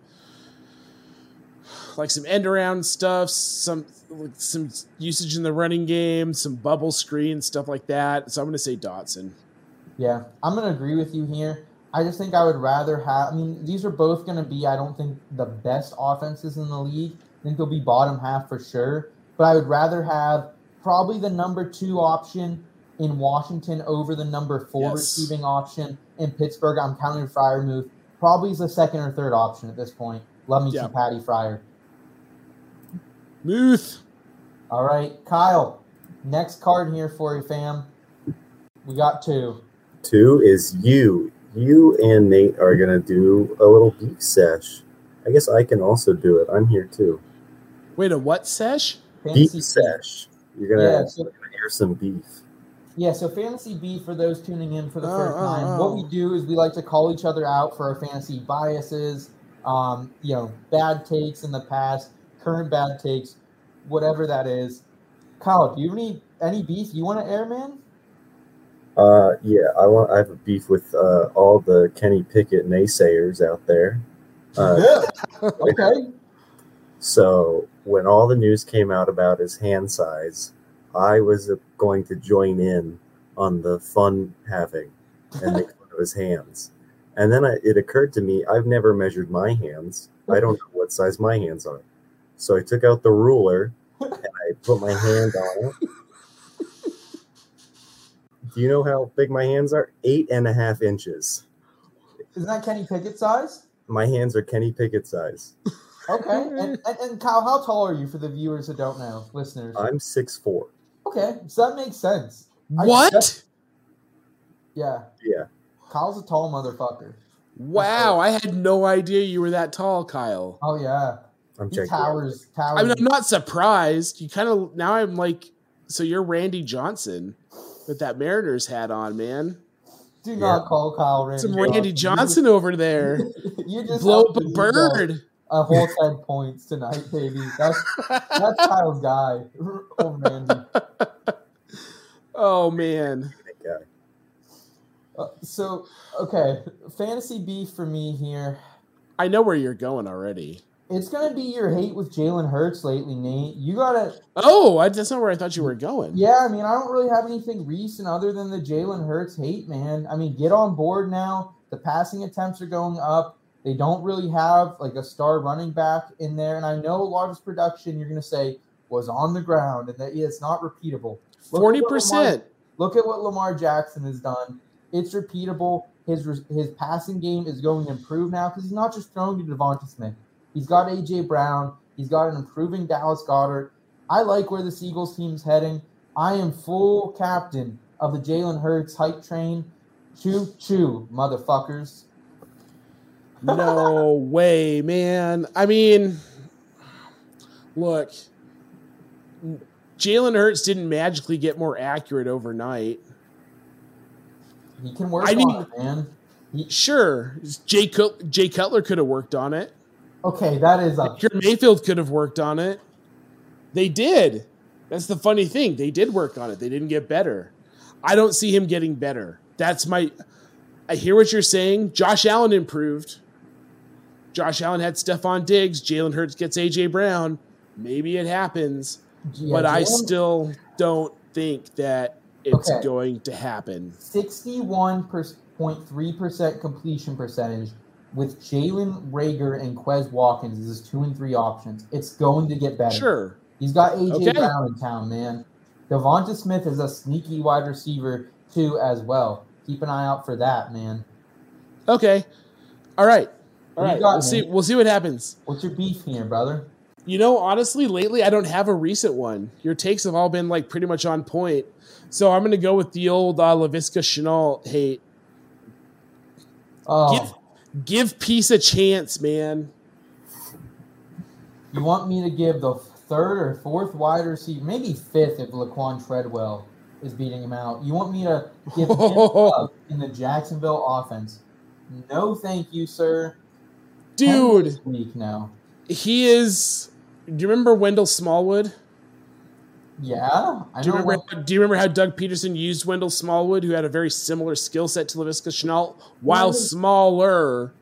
[SPEAKER 6] like some end around stuff, some some usage in the running game, some bubble screen stuff like that. So I'm going to say Dotson.
[SPEAKER 5] Yeah, I'm going to agree with you here. I just think I would rather have. I mean, these are both going to be, I don't think, the best offenses in the league. I think they'll be bottom half for sure. But I would rather have probably the number two option in Washington over the number four
[SPEAKER 6] Yes.
[SPEAKER 5] receiving option in Pittsburgh. I'm counting Freiermuth. Probably is the second or third option at this point. Love me
[SPEAKER 6] Yeah.
[SPEAKER 5] some Patty Fryer.
[SPEAKER 6] Muth.
[SPEAKER 5] All right, Kyle. Next card here for you, fam. We got two.
[SPEAKER 7] Two is you. You and Nate are gonna do a little beef sesh. I guess I can also do it. I'm here too.
[SPEAKER 6] Wait, a what sesh?
[SPEAKER 7] Beef sesh. You're gonna,
[SPEAKER 5] Yeah, so-
[SPEAKER 7] you're gonna hear some beef.
[SPEAKER 5] Yeah, so fantasy beef for those tuning in for the
[SPEAKER 6] Oh,
[SPEAKER 5] first
[SPEAKER 6] oh,
[SPEAKER 5] time.
[SPEAKER 6] oh.
[SPEAKER 5] What we do is we like to call each other out for our fantasy biases, um, you know, bad takes in the past, current bad takes, whatever that is. Kyle, do you have any any beef you want to air, man?
[SPEAKER 7] Uh, yeah, I want. I have a beef with uh, all the Kenny Pickett naysayers out there. Uh,
[SPEAKER 5] Okay.
[SPEAKER 7] So when all the news came out about his hand size, I was going to join in on the fun having and make fun of his hands. And then I, it occurred to me I've never measured my hands. I don't know what size my hands are. So I took out the ruler and I put my hand on it. Do you know how big my hands are? Eight and a half inches.
[SPEAKER 5] Isn't that Kenny Pickett size?
[SPEAKER 7] My hands are Kenny Pickett size.
[SPEAKER 5] Okay. and, and, and Kyle, how tall are you for the viewers that don't know, listeners?
[SPEAKER 7] I'm six four.
[SPEAKER 5] Okay, so that makes sense. I-
[SPEAKER 6] What?
[SPEAKER 5] Yeah,
[SPEAKER 7] Yeah.
[SPEAKER 5] Kyle's a tall motherfucker.
[SPEAKER 6] Wow, I had no idea you were that tall, Kyle.
[SPEAKER 5] Oh yeah,
[SPEAKER 7] I'm
[SPEAKER 5] he
[SPEAKER 7] checking.
[SPEAKER 5] towers. Towers.
[SPEAKER 6] I mean, I'm not surprised. You kind of now I'm like, so you're Randy Johnson with that Mariners hat on, man.
[SPEAKER 5] Do not call Kyle Randy.
[SPEAKER 6] Some Randy Johnson over there.
[SPEAKER 5] You just
[SPEAKER 6] Blow up a
[SPEAKER 5] use,
[SPEAKER 6] bird.
[SPEAKER 5] A whole ten points tonight, baby. That's that's Kyle's guy. Oh Randy.
[SPEAKER 6] Oh man.
[SPEAKER 5] Uh, so okay, fantasy beef for me here.
[SPEAKER 6] I know where you're going already.
[SPEAKER 5] It's gonna be your hate with Jalen Hurts lately, Nate. You gotta.
[SPEAKER 6] Oh, I, that's not where I thought you were going.
[SPEAKER 5] Yeah, I mean, I don't really have anything recent other than the Jalen Hurts hate, man. I mean, get on board now. The passing attempts are going up. They don't really have like a star running back in there, and I know a lot of his production. You're gonna say was on the ground, and that yeah, it's not repeatable.
[SPEAKER 6] Forty percent.
[SPEAKER 5] Look at what Lamar Jackson has done. It's repeatable. His his passing game is going to improve now because he's not just throwing to DeVonta Smith. He's got AJ Brown. He's got an improving Dallas Goedert. I like where the Eagles team's heading. I am full captain of the Jalen Hurts hype train. Choo choo, motherfuckers.
[SPEAKER 6] No way, man. I mean, look, Jalen Hurts didn't magically get more accurate overnight.
[SPEAKER 5] He can work
[SPEAKER 6] I
[SPEAKER 5] on
[SPEAKER 6] mean-
[SPEAKER 5] it, man. He-
[SPEAKER 6] Sure, Jay, Cut- Jay Cutler could have worked on it.
[SPEAKER 5] okay, that is a
[SPEAKER 6] Baker Mayfield could have worked on it. They did. That's the funny thing. They did work on it. They didn't get better. I don't see him getting better. That's my. I hear what you're saying. Josh Allen improved. Josh Allen had Stefon Diggs. Jalen Hurts gets AJ Brown. Maybe it happens,
[SPEAKER 5] yeah,
[SPEAKER 6] but I still don't think that it's
[SPEAKER 5] Okay.
[SPEAKER 6] going to happen.
[SPEAKER 5] 61.3% completion percentage with Jalen Reagor and Quez Watkins as his two and three options, it's going to get better.
[SPEAKER 6] Sure.
[SPEAKER 5] He's got AJ
[SPEAKER 6] Okay.
[SPEAKER 5] Brown in town, man. DeVonta Smith is a sneaky wide receiver too, as well. Keep an eye out for that, man.
[SPEAKER 6] Okay. All right. All right.
[SPEAKER 5] got,
[SPEAKER 6] We'll see. We'll see what happens.
[SPEAKER 5] What's your beef here, brother?
[SPEAKER 6] You know, honestly, lately I don't have a recent one. Your takes have all been like pretty much on point. So I'm going to go with the old uh, Laviska Shenault hate.
[SPEAKER 5] Oh,
[SPEAKER 6] Give give peace a chance, man.
[SPEAKER 5] you want me to give the third or fourth wide receiver, maybe fifth if Laquan Treadwell is beating him out. You want me to give him up in the Jacksonville offense? No, thank you, sir.
[SPEAKER 6] Dude,
[SPEAKER 5] week now.
[SPEAKER 6] he is Do you remember Wendell Smallwood?
[SPEAKER 5] Yeah, I
[SPEAKER 6] Do you remember?
[SPEAKER 5] what-
[SPEAKER 6] Do you remember how Doug Pederson used Wendell Smallwood, who had a very similar skill set to Laviska Shenault, while
[SPEAKER 5] Wendell-
[SPEAKER 6] smaller?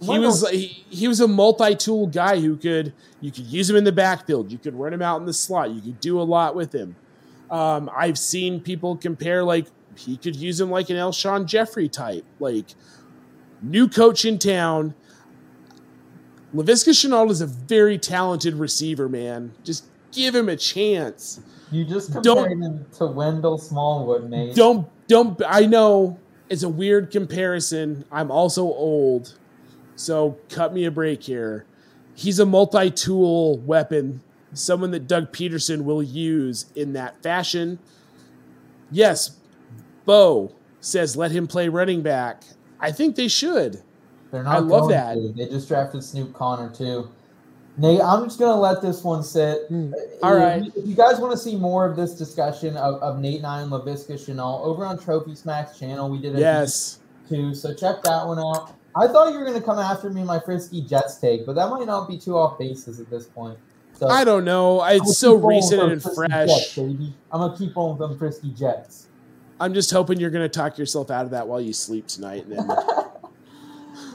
[SPEAKER 6] He
[SPEAKER 5] Wendell-
[SPEAKER 6] was he, he was a multi-tool guy who could you could use him in the backfield, you could run him out in the slot, you could do a lot with him. Um, I've seen people compare like he could use him like an Alshon Jeffery type, like new coach in town. Laviska Shenault is a very talented receiver, man. Just give him a chance.
[SPEAKER 5] You just compared
[SPEAKER 6] Don't-
[SPEAKER 5] him to Wendell Smallwood, mate.
[SPEAKER 6] Don't don't I know it's a weird comparison. I'm also old. So cut me a break here. He's a multi-tool weapon, someone that Doug Pederson will use in that fashion. Yes, Bo says let him play running back. I think they should.
[SPEAKER 5] They're not
[SPEAKER 6] I love that.
[SPEAKER 5] to. They just drafted Snoop Conner too. Nate, I'm just gonna let this one sit.
[SPEAKER 6] Hmm.
[SPEAKER 5] Uh, if
[SPEAKER 6] All
[SPEAKER 5] you-
[SPEAKER 6] right.
[SPEAKER 5] If you guys want to see more of this discussion of, of Nate and I and Laviska Shenault over on Trophy Smacks channel, we did a
[SPEAKER 6] Yes.
[SPEAKER 5] too. So check that one out. I thought you were gonna come after me my frisky Jets take, but that might not be too off basis at this point. So
[SPEAKER 6] I don't know. It's so recent and fresh.
[SPEAKER 5] Jets, baby. I'm gonna keep on with them frisky Jets.
[SPEAKER 6] I'm just hoping you're going to talk yourself out of that while you sleep tonight. And then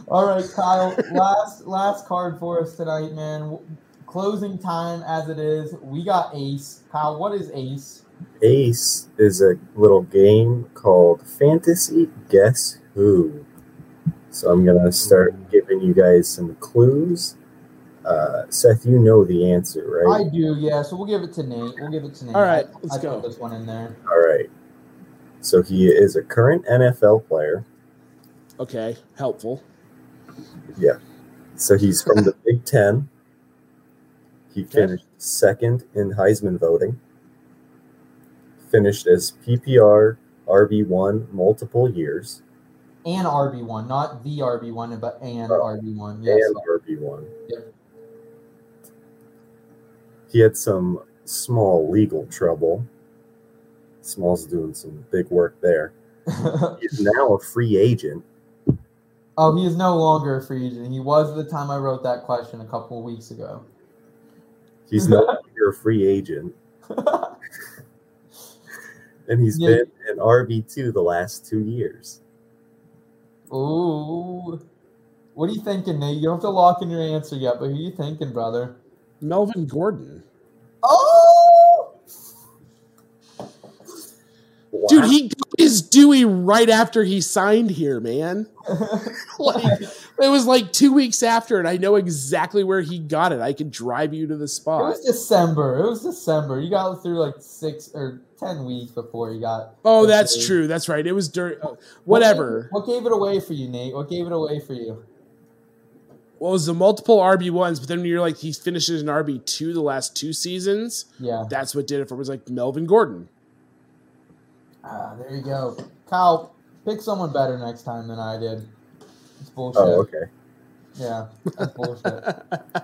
[SPEAKER 5] All right, Kyle. last last card for us tonight, man. Closing time as it is. We got Ace. Kyle, what is Ace?
[SPEAKER 7] Ace is a little game called Fantasy Guess Who. So I'm gonna start giving you guys some clues. Uh, Seth, you know the answer, right?
[SPEAKER 5] I do, yeah. So we'll give it to Nate. We'll give it to Nate.
[SPEAKER 6] All right, let's
[SPEAKER 5] I
[SPEAKER 6] go.
[SPEAKER 5] Put this one in there.
[SPEAKER 7] All right. So he is a current NFL player.
[SPEAKER 6] okay, helpful.
[SPEAKER 7] So he's from the Big Ten. He finished second in Heisman voting. Finished as PPR RB1 multiple years
[SPEAKER 5] And RB one, not the RB one, but and
[SPEAKER 7] Oh.
[SPEAKER 5] RB one. Yes.
[SPEAKER 7] and RB1.
[SPEAKER 5] Yep.
[SPEAKER 7] He had some small legal trouble. Small's doing some big work there. He's now a free agent.
[SPEAKER 5] Oh, he is no longer a free agent. He was at the time I wrote that question a couple of weeks ago.
[SPEAKER 7] He's no longer a free agent. And he's
[SPEAKER 5] Yeah.
[SPEAKER 7] been an RB2 the last two years.
[SPEAKER 5] Ooh. What are you thinking, Nate? You don't have to lock in your answer yet, but who are you thinking, brother?
[SPEAKER 6] Melvin Gordon.
[SPEAKER 5] Oh!
[SPEAKER 6] Dude, he got his DUI right after he signed here, man. like it was like two weeks after, and I know exactly where he got it. I can drive you to the spot.
[SPEAKER 5] It was December. It was December. You got through like six or ten weeks before you got.
[SPEAKER 6] Oh, that's true. That's right. It was during uh,
[SPEAKER 5] What
[SPEAKER 6] whatever.
[SPEAKER 5] gave- What gave it away for you, Nate? What gave it away for you?
[SPEAKER 6] Well, it was the multiple RB ones, but then when you're like he finishes an RB two the last two seasons.
[SPEAKER 5] Yeah.
[SPEAKER 6] That's what did it for. It was like Melvin Gordon.
[SPEAKER 5] Ah, there you go. Kyle, pick someone better next time than I did. It's bullshit.
[SPEAKER 7] Oh, okay.
[SPEAKER 5] Yeah, that's bullshit.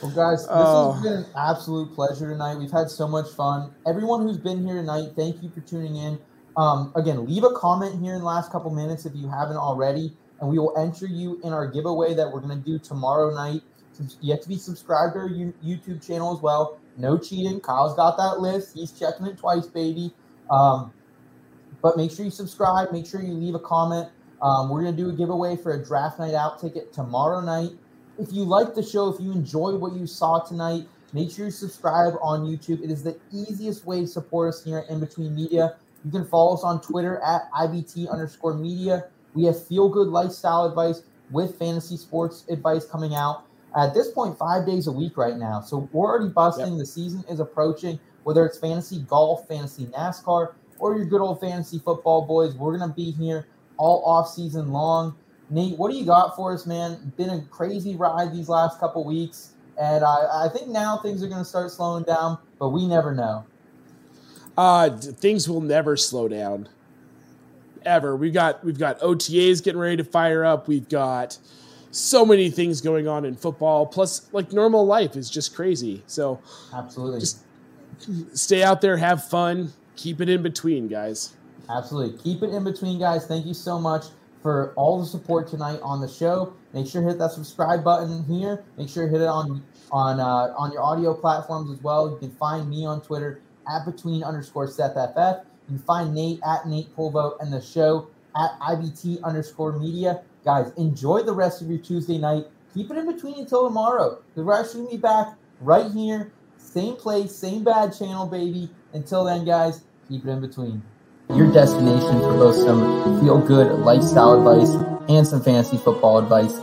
[SPEAKER 5] Well, guys, this
[SPEAKER 6] Oh.
[SPEAKER 5] has been an absolute pleasure tonight. We've had so much fun. Everyone who's been here tonight, thank you for tuning in. Um, again, leave a comment here in the last couple minutes if you haven't already, and we will enter you in our giveaway that we're going to do tomorrow night. You have to be subscribed to our YouTube channel as well. No cheating. Kyle's got that list. He's checking it twice, baby. Um, but make sure you subscribe. Make sure you leave a comment. Um, we're going to do a giveaway for a draft night out ticket tomorrow night. If you like the show, if you enjoy what you saw tonight, make sure you subscribe on YouTube. It is the easiest way to support us here at In Between Media. You can follow us on Twitter at IBT underscore media. We have feel good lifestyle advice with fantasy sports advice coming out at this point five days a week right now. So we're already busting. Yep. The season is approaching. Whether it's fantasy golf, fantasy NASCAR, or your good old fantasy football boys, we're gonna be here all off season long. Nate, what do you got for us, man? Been a crazy ride these last couple weeks, and I, I think now things are gonna start slowing down, but we never know.
[SPEAKER 6] Uh, things will never slow down, ever. We've got we've got OTAs getting ready to fire up. We've got so many things going on in football. Plus, like normal life is just crazy. So,
[SPEAKER 5] absolutely,
[SPEAKER 6] just stay out there, have fun, keep it in between, guys.
[SPEAKER 5] Absolutely, keep it in between, guys. Thank you so much for all the support tonight on the show. Make sure hit that subscribe button here. Make sure hit it on on uh, on your audio platforms as well. You can find me on Twitter at between underscore Seth FF. You can find Nate at Nate Pulvo and the show at IBT underscore media. Guys, enjoy the rest of your Tuesday night. Keep it in between until tomorrow because we're actually going to be back right here, same place, same bad channel, baby. Until then, guys, keep it in between. Your destination for both some feel good lifestyle advice and some fantasy football advice